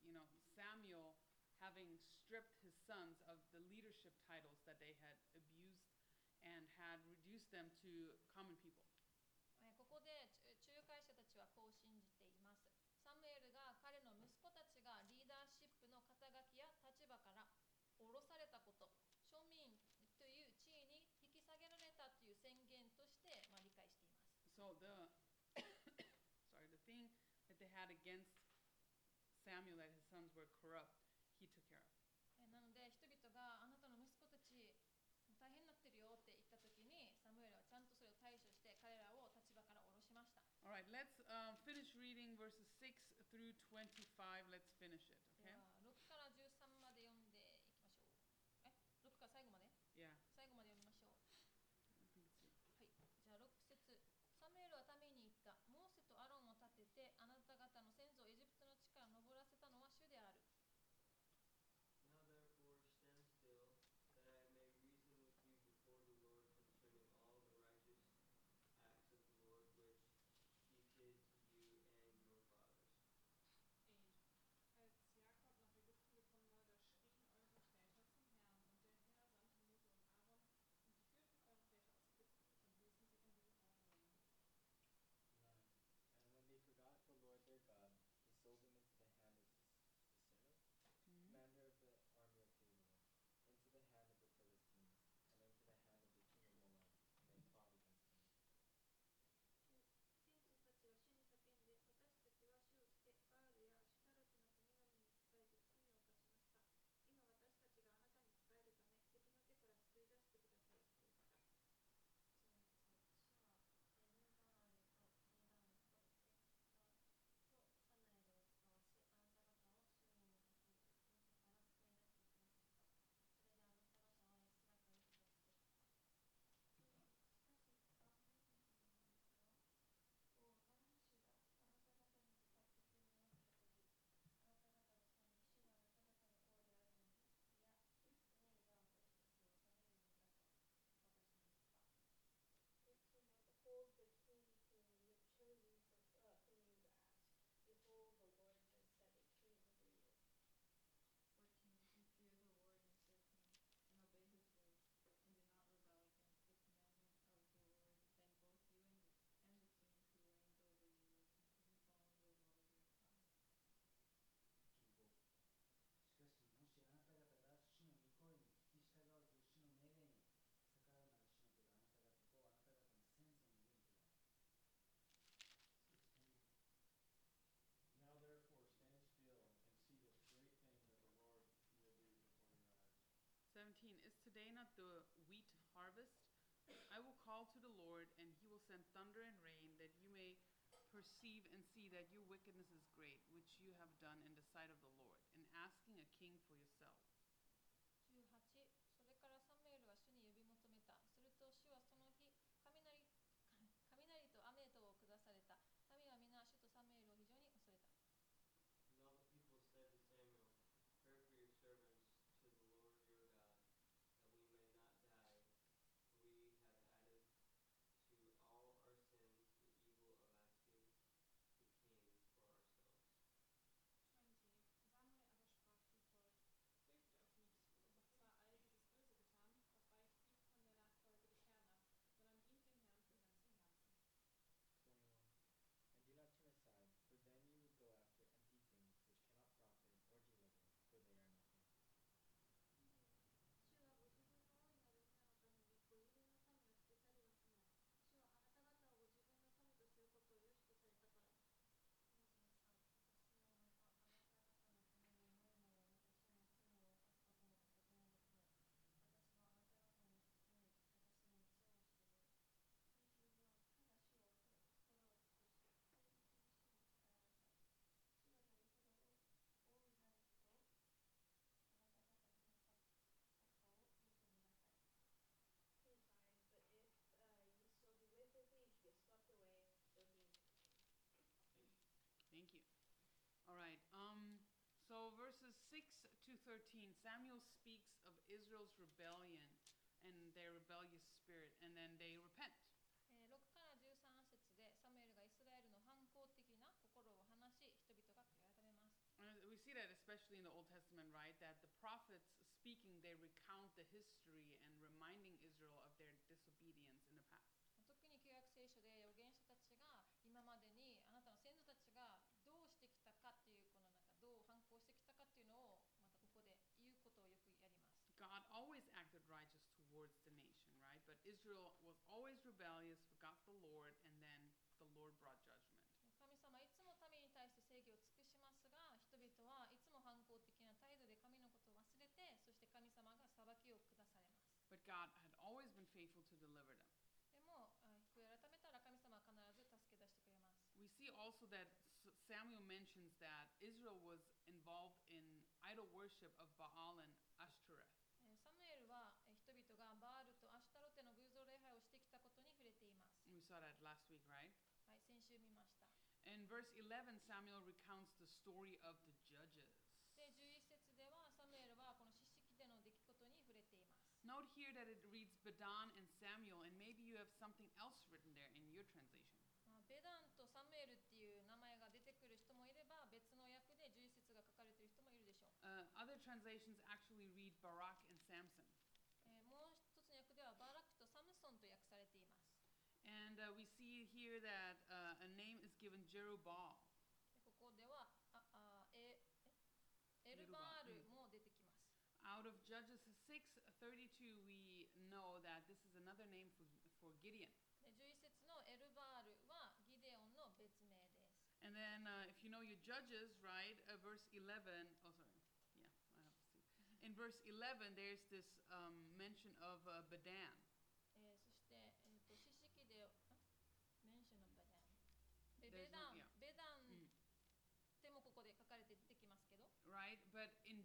you know, Samuel having stripped his sons of the leadership titles that they had abused and had reduced them to common people. So the sorry, the thing that they had against Samuel that his sons were corrupt, he took care of. えーなので人々があなたの息子たち大変になってるよって言った時にサムエルはちゃんとそれを対処して彼らを立場から下ろしました。 All right, let's um, finish reading verses 6 through 25. Let's finish it, the wheat harvest? I will call to the Lord, and he will send thunder and rain, that you may perceive and see that your wickedness is great, which you have done in the sight of the Lord, in asking a king for yourself. 18それからサムエルは主に呼び求めたすると主はそ 13, Samuel speaks of Israel's rebellion and their rebellious spirit, and then they repent. えー6から13節でサムエルがイスラエルの反抗的な心を話し人々が悔い改めます And we see that especially in the Old Testament, right? That the prophets speaking, they recount the history and reminding Israel of their disobedience in the past. 特に旧約聖書で righteous towards the nation, right? But Israel was always rebellious, forgot the Lord, and then the Lord brought judgment. 神様いつも民に対して正義を尽くしますが人々はいつも反抗的な態度で神のことを忘れてそして神様が裁きを下されます But God had always been faithful to deliver them. でもあ悔い改めたら神様は必ず助け出してくれます We see also that S- Samuel mentions that Israel was involved in idol worship of Baal and saw that last week, right? はい、先週見ました。In verse 11, Samuel recounts the story of the judges. で、11節ではサムエルはこの士師記での出来事に触れています。Note here that it reads Bedan and Samuel, and maybe you have something else written there in your translation. ベダンとサムエルっていう名前が出てくる人もいれば、別の訳で11節が書かれている人もいるでしょう。Uh, other translations actually read Barak and And uh, we see here that uh, a name is given Jerubbaal. Out of Judges 6:32, we know that this is another name for, for Gideon. And then, uh, if you know your Judges, right, uh, verse 11, oh, sorry, yeah, I have to see. Mm-hmm. In verse 11, there's this um, mention of uh, Badan.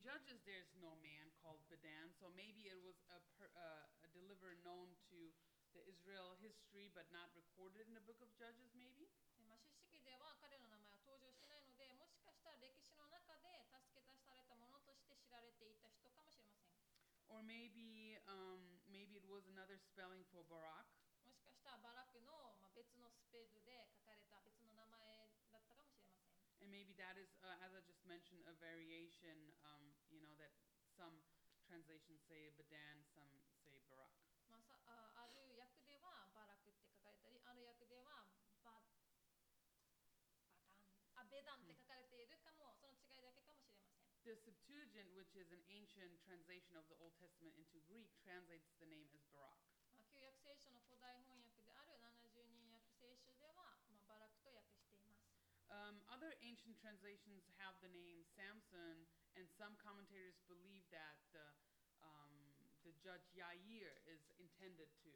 Judges, there's no man called Bedan, so maybe it was a, per, uh, a deliverer known to the Israel history, but not recorded in the book of Judges, maybe. まあ、士師記では彼の名前は登場しないので、もしかしたら歴史の中で助け出されたものとして知られていた人かもしれません。Or maybe, um, maybe it was another spelling for Barak. maybe that is, uh, as I just mentioned, a variation some translations say Bedan, some say Barak. まあ、さあある訳ではバラクって書かれたりある訳ではババダンあベダンって書かれているかも、その違いだけかもしれません The Septuagint, which is an ancient translation of the Old Testament into Greek, translates the name as Barak. まあ、旧約聖書の古代翻訳である70人訳聖書では、まあ、バラクと訳しています Um, other ancient translations have the name Samson, and some commentators believe that the, um, the judge Yair is intended to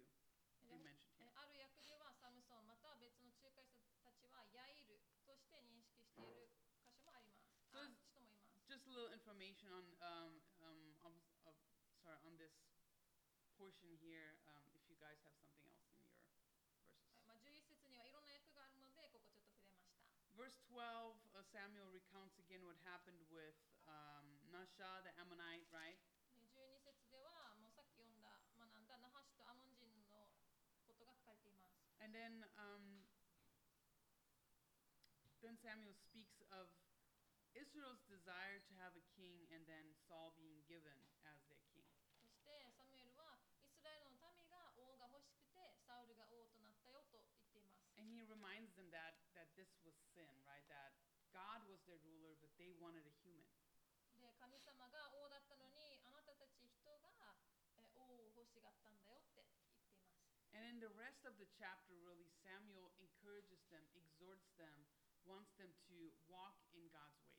be で mentioned え here. ある訳ではサムソンまたは別の仲介者たちはヤイルとして認識している箇所もありますあそうです人もいます Just a little information on, um, um, of, of, sorry, on this portion here, um, if you guys have something else in your verses. はいまあ、11節にはいろんな訳があるのでここちょっと触れました Verse 12, uh, Samuel recounts again what happened with um, Nasha, the Ammonite, right? で12節ではもうさっき読んだ学んだナハシとアモン人のことが書かれています And then, um, then Samuel speaks of Israel's desire to have a king, and then Saul being given as their king. そしてサムエルはイスラエルの民が王が欲しくてサウルが王となったよと言っています And he reminds them that that this was sin, right? That God was their ruler, but they wanted a human. で 神様が王だったのにあなたたち人がえ王を欲しがったんだよって言っています And in the rest of the chapter, really, Samuel encourages them, exhorts them, wants them to walk in God's ways.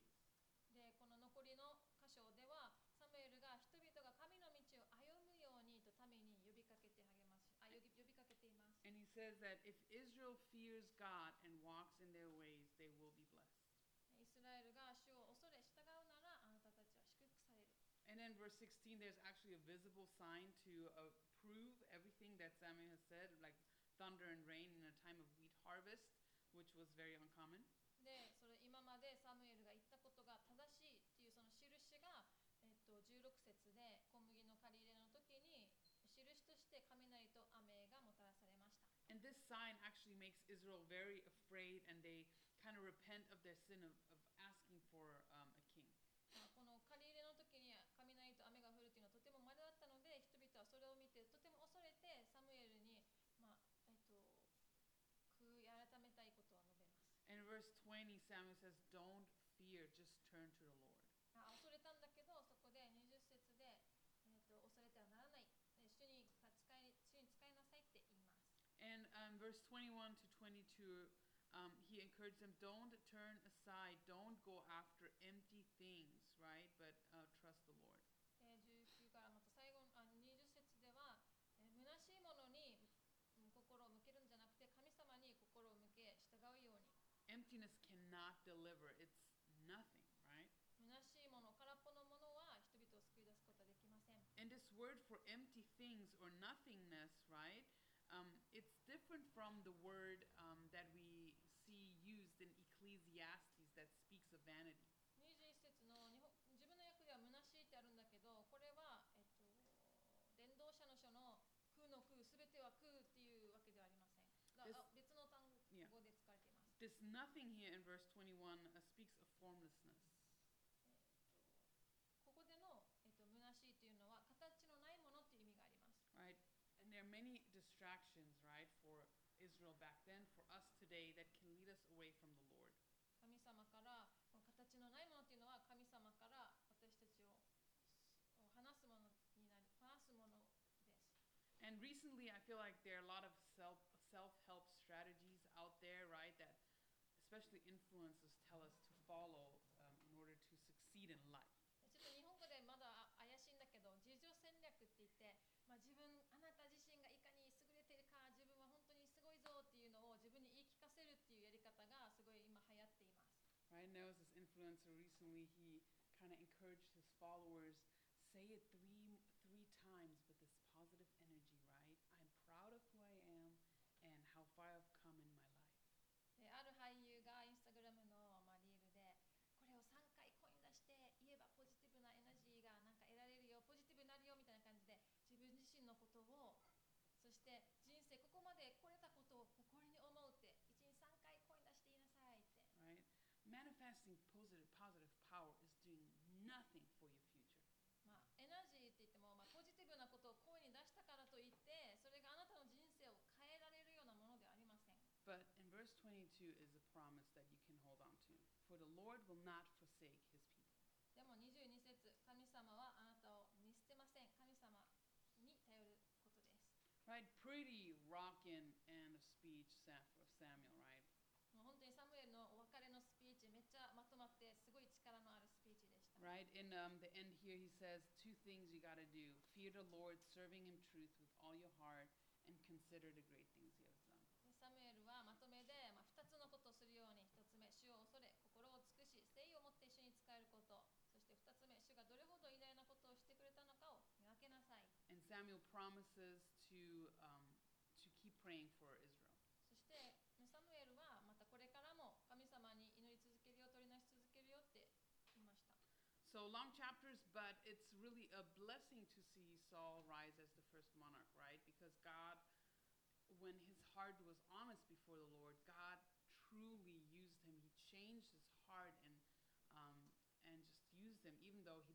でこの残りの箇所ではサムエルが人々が神の道を歩むようにと民に呼びかけて励ますあ呼び呼びかけています And he says that if Israel fears God and walks in their ways, they will be blessed. イスラエルが主を恐れ従うならあなたたちは祝福される Then verse 16, there's actually a visible sign to uh, prove everything that Samuel has said, like thunder and rain in a time of wheat harvest, which was very uncommon. でそれ今までサムエルが言ったことが正しいっていうその印が、えっと16節で小麦の借り入れの時に印として雷と雨がもたらされました。And this sign actually makes Israel very afraid and they kind of repent of their sin of, of verse 20, Samuel says, Don't fear, just turn to the Lord. あ恐れたんだけどそこで20節で、えっと、恐れてはならないえ主に使い主に使いなさいって言います。 And um, verse 21 to 22, um, he encouraged them, Don't turn aside, don't go after deliver, it's nothing, right? 虚しいもの空っぽのものは人々を救い出すことはできません And this word for empty things or nothingness, right? Um, it's different from the word um, that we see used in Ecclesiastes that speaks of vanity. This nothing here in verse 21 uh, speaks of formlessness. ここでの、えっと、虚しいというのは形のないものっていう意味があります right? And there are many distractions, right, for Israel back then, for us today, that can lead us away from the Lord. 神様からこの形のないものっていうのは神様から私たちをを離すものになり離すものです And recently, I feel like there are a lot of self especially influencers tell us to follow um, in order to succeed in life. ちょっと日本語でまだ怪しいんだけど自助戦略って言って、まあ、自分あなた自身がいかに優れてるか自分は本当にすごいぞっていうのを自分に言い聞かせるっていうやり方がすごい今流行っています Right? And there was this influencer recently. He kind of encouraged his followers say it three three times with this positive energy, right? I'm proud of who I am and how far I've のことをそして人生ここまで来れたことを誇りに思うって1日3回声に出して言いなさいって right? Manifesting positive positive power is doing nothing for your future. まあ、エナジーって言っても、まあ、ポジティブなことを声に出したからといってそれがあなたの人生を変えられるようなものではありません But in verse 22 is a promise that you can hold on to. For the Lord will not Right? Pretty rockin' and a speech Sam- for Samuel, right? もう本当にサムエルのお別れのスピーチめっちゃまとまってすごい力のあるスピーチでした Right? In um, the end here, he says two things you got to do fear the Lord, serving him truth with all your heart, and consider the great things he has done. でサムエルはまとめで、まあ、2つのことをするように1つ目主を恐れ心を尽くし誠意を持って主に仕えることそして2つ目主がどれほど偉大なことをしてくれたのかを見分けなさい And Samuel promises praying for Israel. そしてサムエルはまたこれからも神様に祈り続けるよ取りなし続けるよって言いました So long chapters, but it's really a blessing to see Saul rise as the first monarch, right? Because God, when his heart was honest before the Lord, God truly used him. He changed his heart and um, and just used him, even though he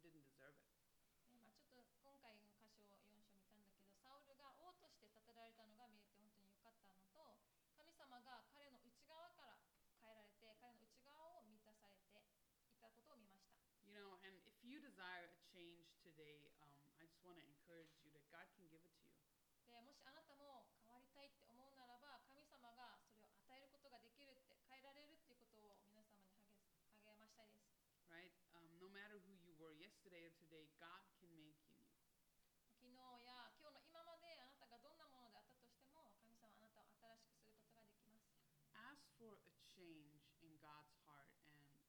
change in God's heart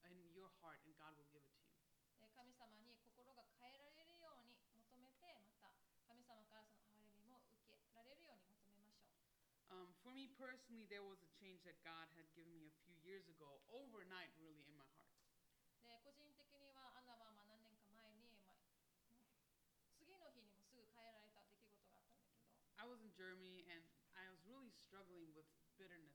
and in your heart, and God will give it to you. 神様に心が変えられるように求めて、また神様からその憐れみも受けられるように求めましょう。Um, for me personally, there was a change that God had given me a few years ago, overnight, really, in my heart. で個人的にはアンナはまあ何年か前に、まあ、次の日にもすぐ変えられた出来事があったんだけど。I was in Germany and I was really struggling with bitterness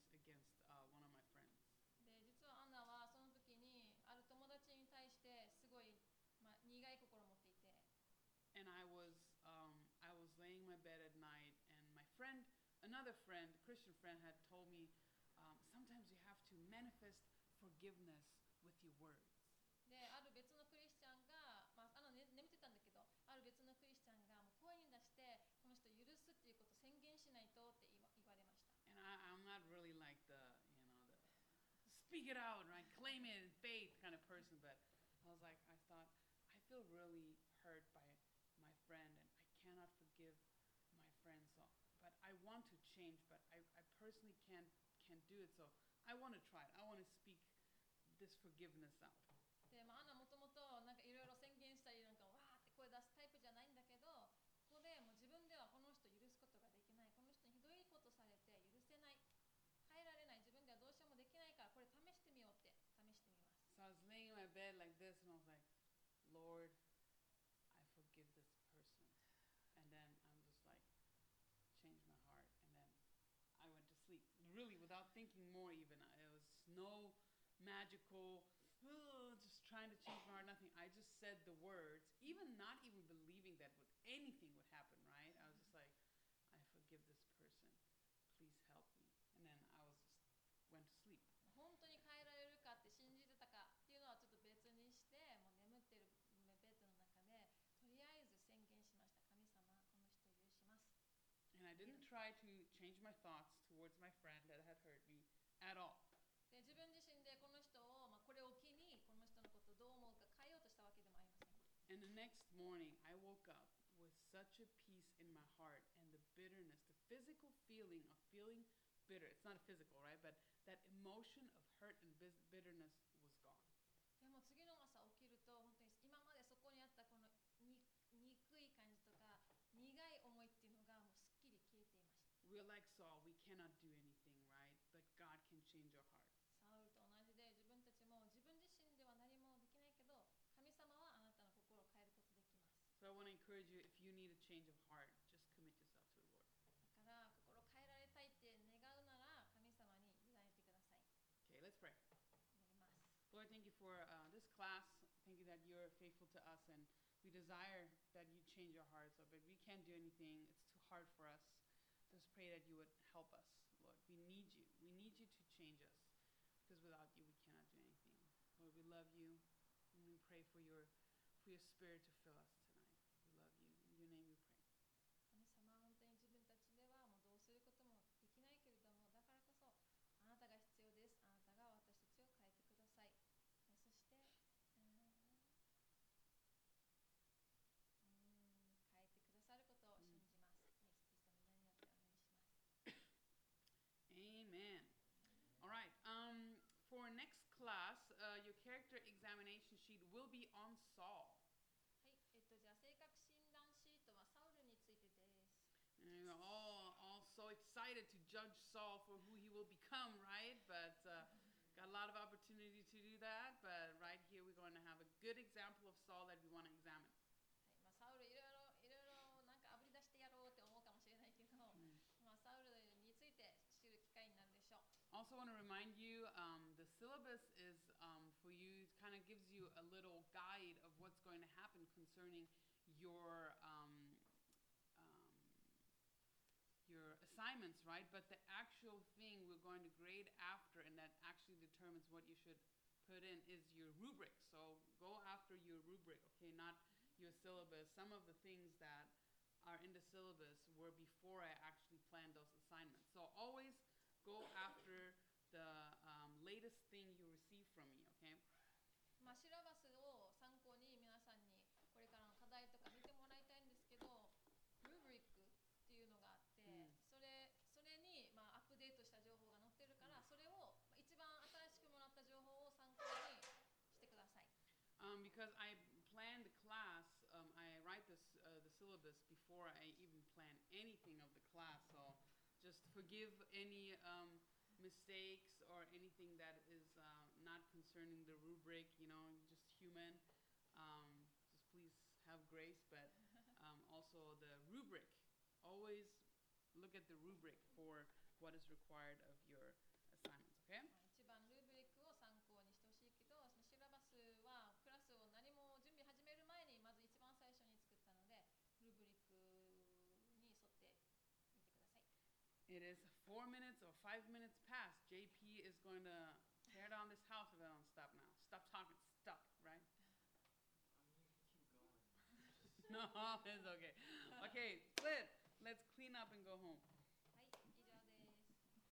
another friend, Christian friend, had told me um, sometimes you have to manifest forgiveness with your words. である別のクリスチャンが、まあ、あの、ね、眠ってたんだけどある別のクリスチャンがもう声に出してこの人許すっていうことを宣言しないとって言わ言われました And I, I'm not really like the you know the speak it out, right? Do it. So I want to try it. I want to speak this forgiveness out. で、まあ、アンナもともとなんかいろいろ宣言したりなんかわーって声出すタイプじゃないんだけどここでもう自分ではこの人許すことができないこの人にひどいことされて許せない変えられない自分ではどうしようもできないからこれ試してみようって試してみます So I was laying in my bed like this, and I was like, Really, without thinking more, even. It was no magical, "Oh," just trying to change my heart, nothing. I just said the words, even not even believing that would, anything would happen, right? I was just like, I forgive this person. Please help me. And then I was just went to sleep. 本当に変えられるかって信じてたかっていうのはちょっと別にしてもう眠ってるベッドの中でとりあえず宣言しました神様この人許します And I didn't try to change my thoughts towards my friend that had hurt me at all. で自分自身でこの人を、まあ、これを機にこの人のことをどう思うか変えようとしたわけでもありません And the next morning, I woke up with such a peace in my heart and the bitterness, the physical feeling of feeling bitter. It's not physical, right? But that emotion of hurt and bis- bitterness We're like Saul, we cannot do anything, right? But God can change our heart. サウルと同じで自分たちも自分自身では何もできないけど神様はあなたの心を変えることできます So I want to encourage you if you need a change of heart, just commit yourself to the Lord. だから心を変えられたいって願うなら神様に委ねてください Okay, let's pray. 祈ります Lord, thank you for uh, this class. Thank you that you're faithful to us, and we desire that you change our hearts. Lord, but we can't do anything; it's too hard for us. Pray that you would help us, Lord. We need you. We need you to change us, because without you, we cannot do anything. Lord, we love you, and we pray for your for your Spirit to fill us Saul for who he will become, right? But uh, got a lot of opportunity to do that. But right here, we're going to have a good example of Saul that we want to examine. はいまあ、サウルいろいろいろいろなんかあぶり出してやろうって思うかもしれないけど、まあ、サウルについて知る機会になるでしょう Also, want to remind you um, the syllabus is um, for you, kind of gives you a little guide of what's going to happen concerning your assignments, right? But the actual thing we're going to grade after, and that actually determines what you should put in, is your rubric. So go after your rubric, okay? Not your syllabus. Some of the things that are in the syllabus were before I actually planned those assignments. So always go after forgive any um, mistakes or anything that is uh, not concerning the rubric, you know, just human. Um, just please have grace, but um, also the rubric. Always look at the rubric for what is required of you. It is four minutes or five minutes past. JP is going to tear down this house if I don't stop now. Stop talking. Stop, right? no, it's okay. Okay, split. Let's clean up and go home.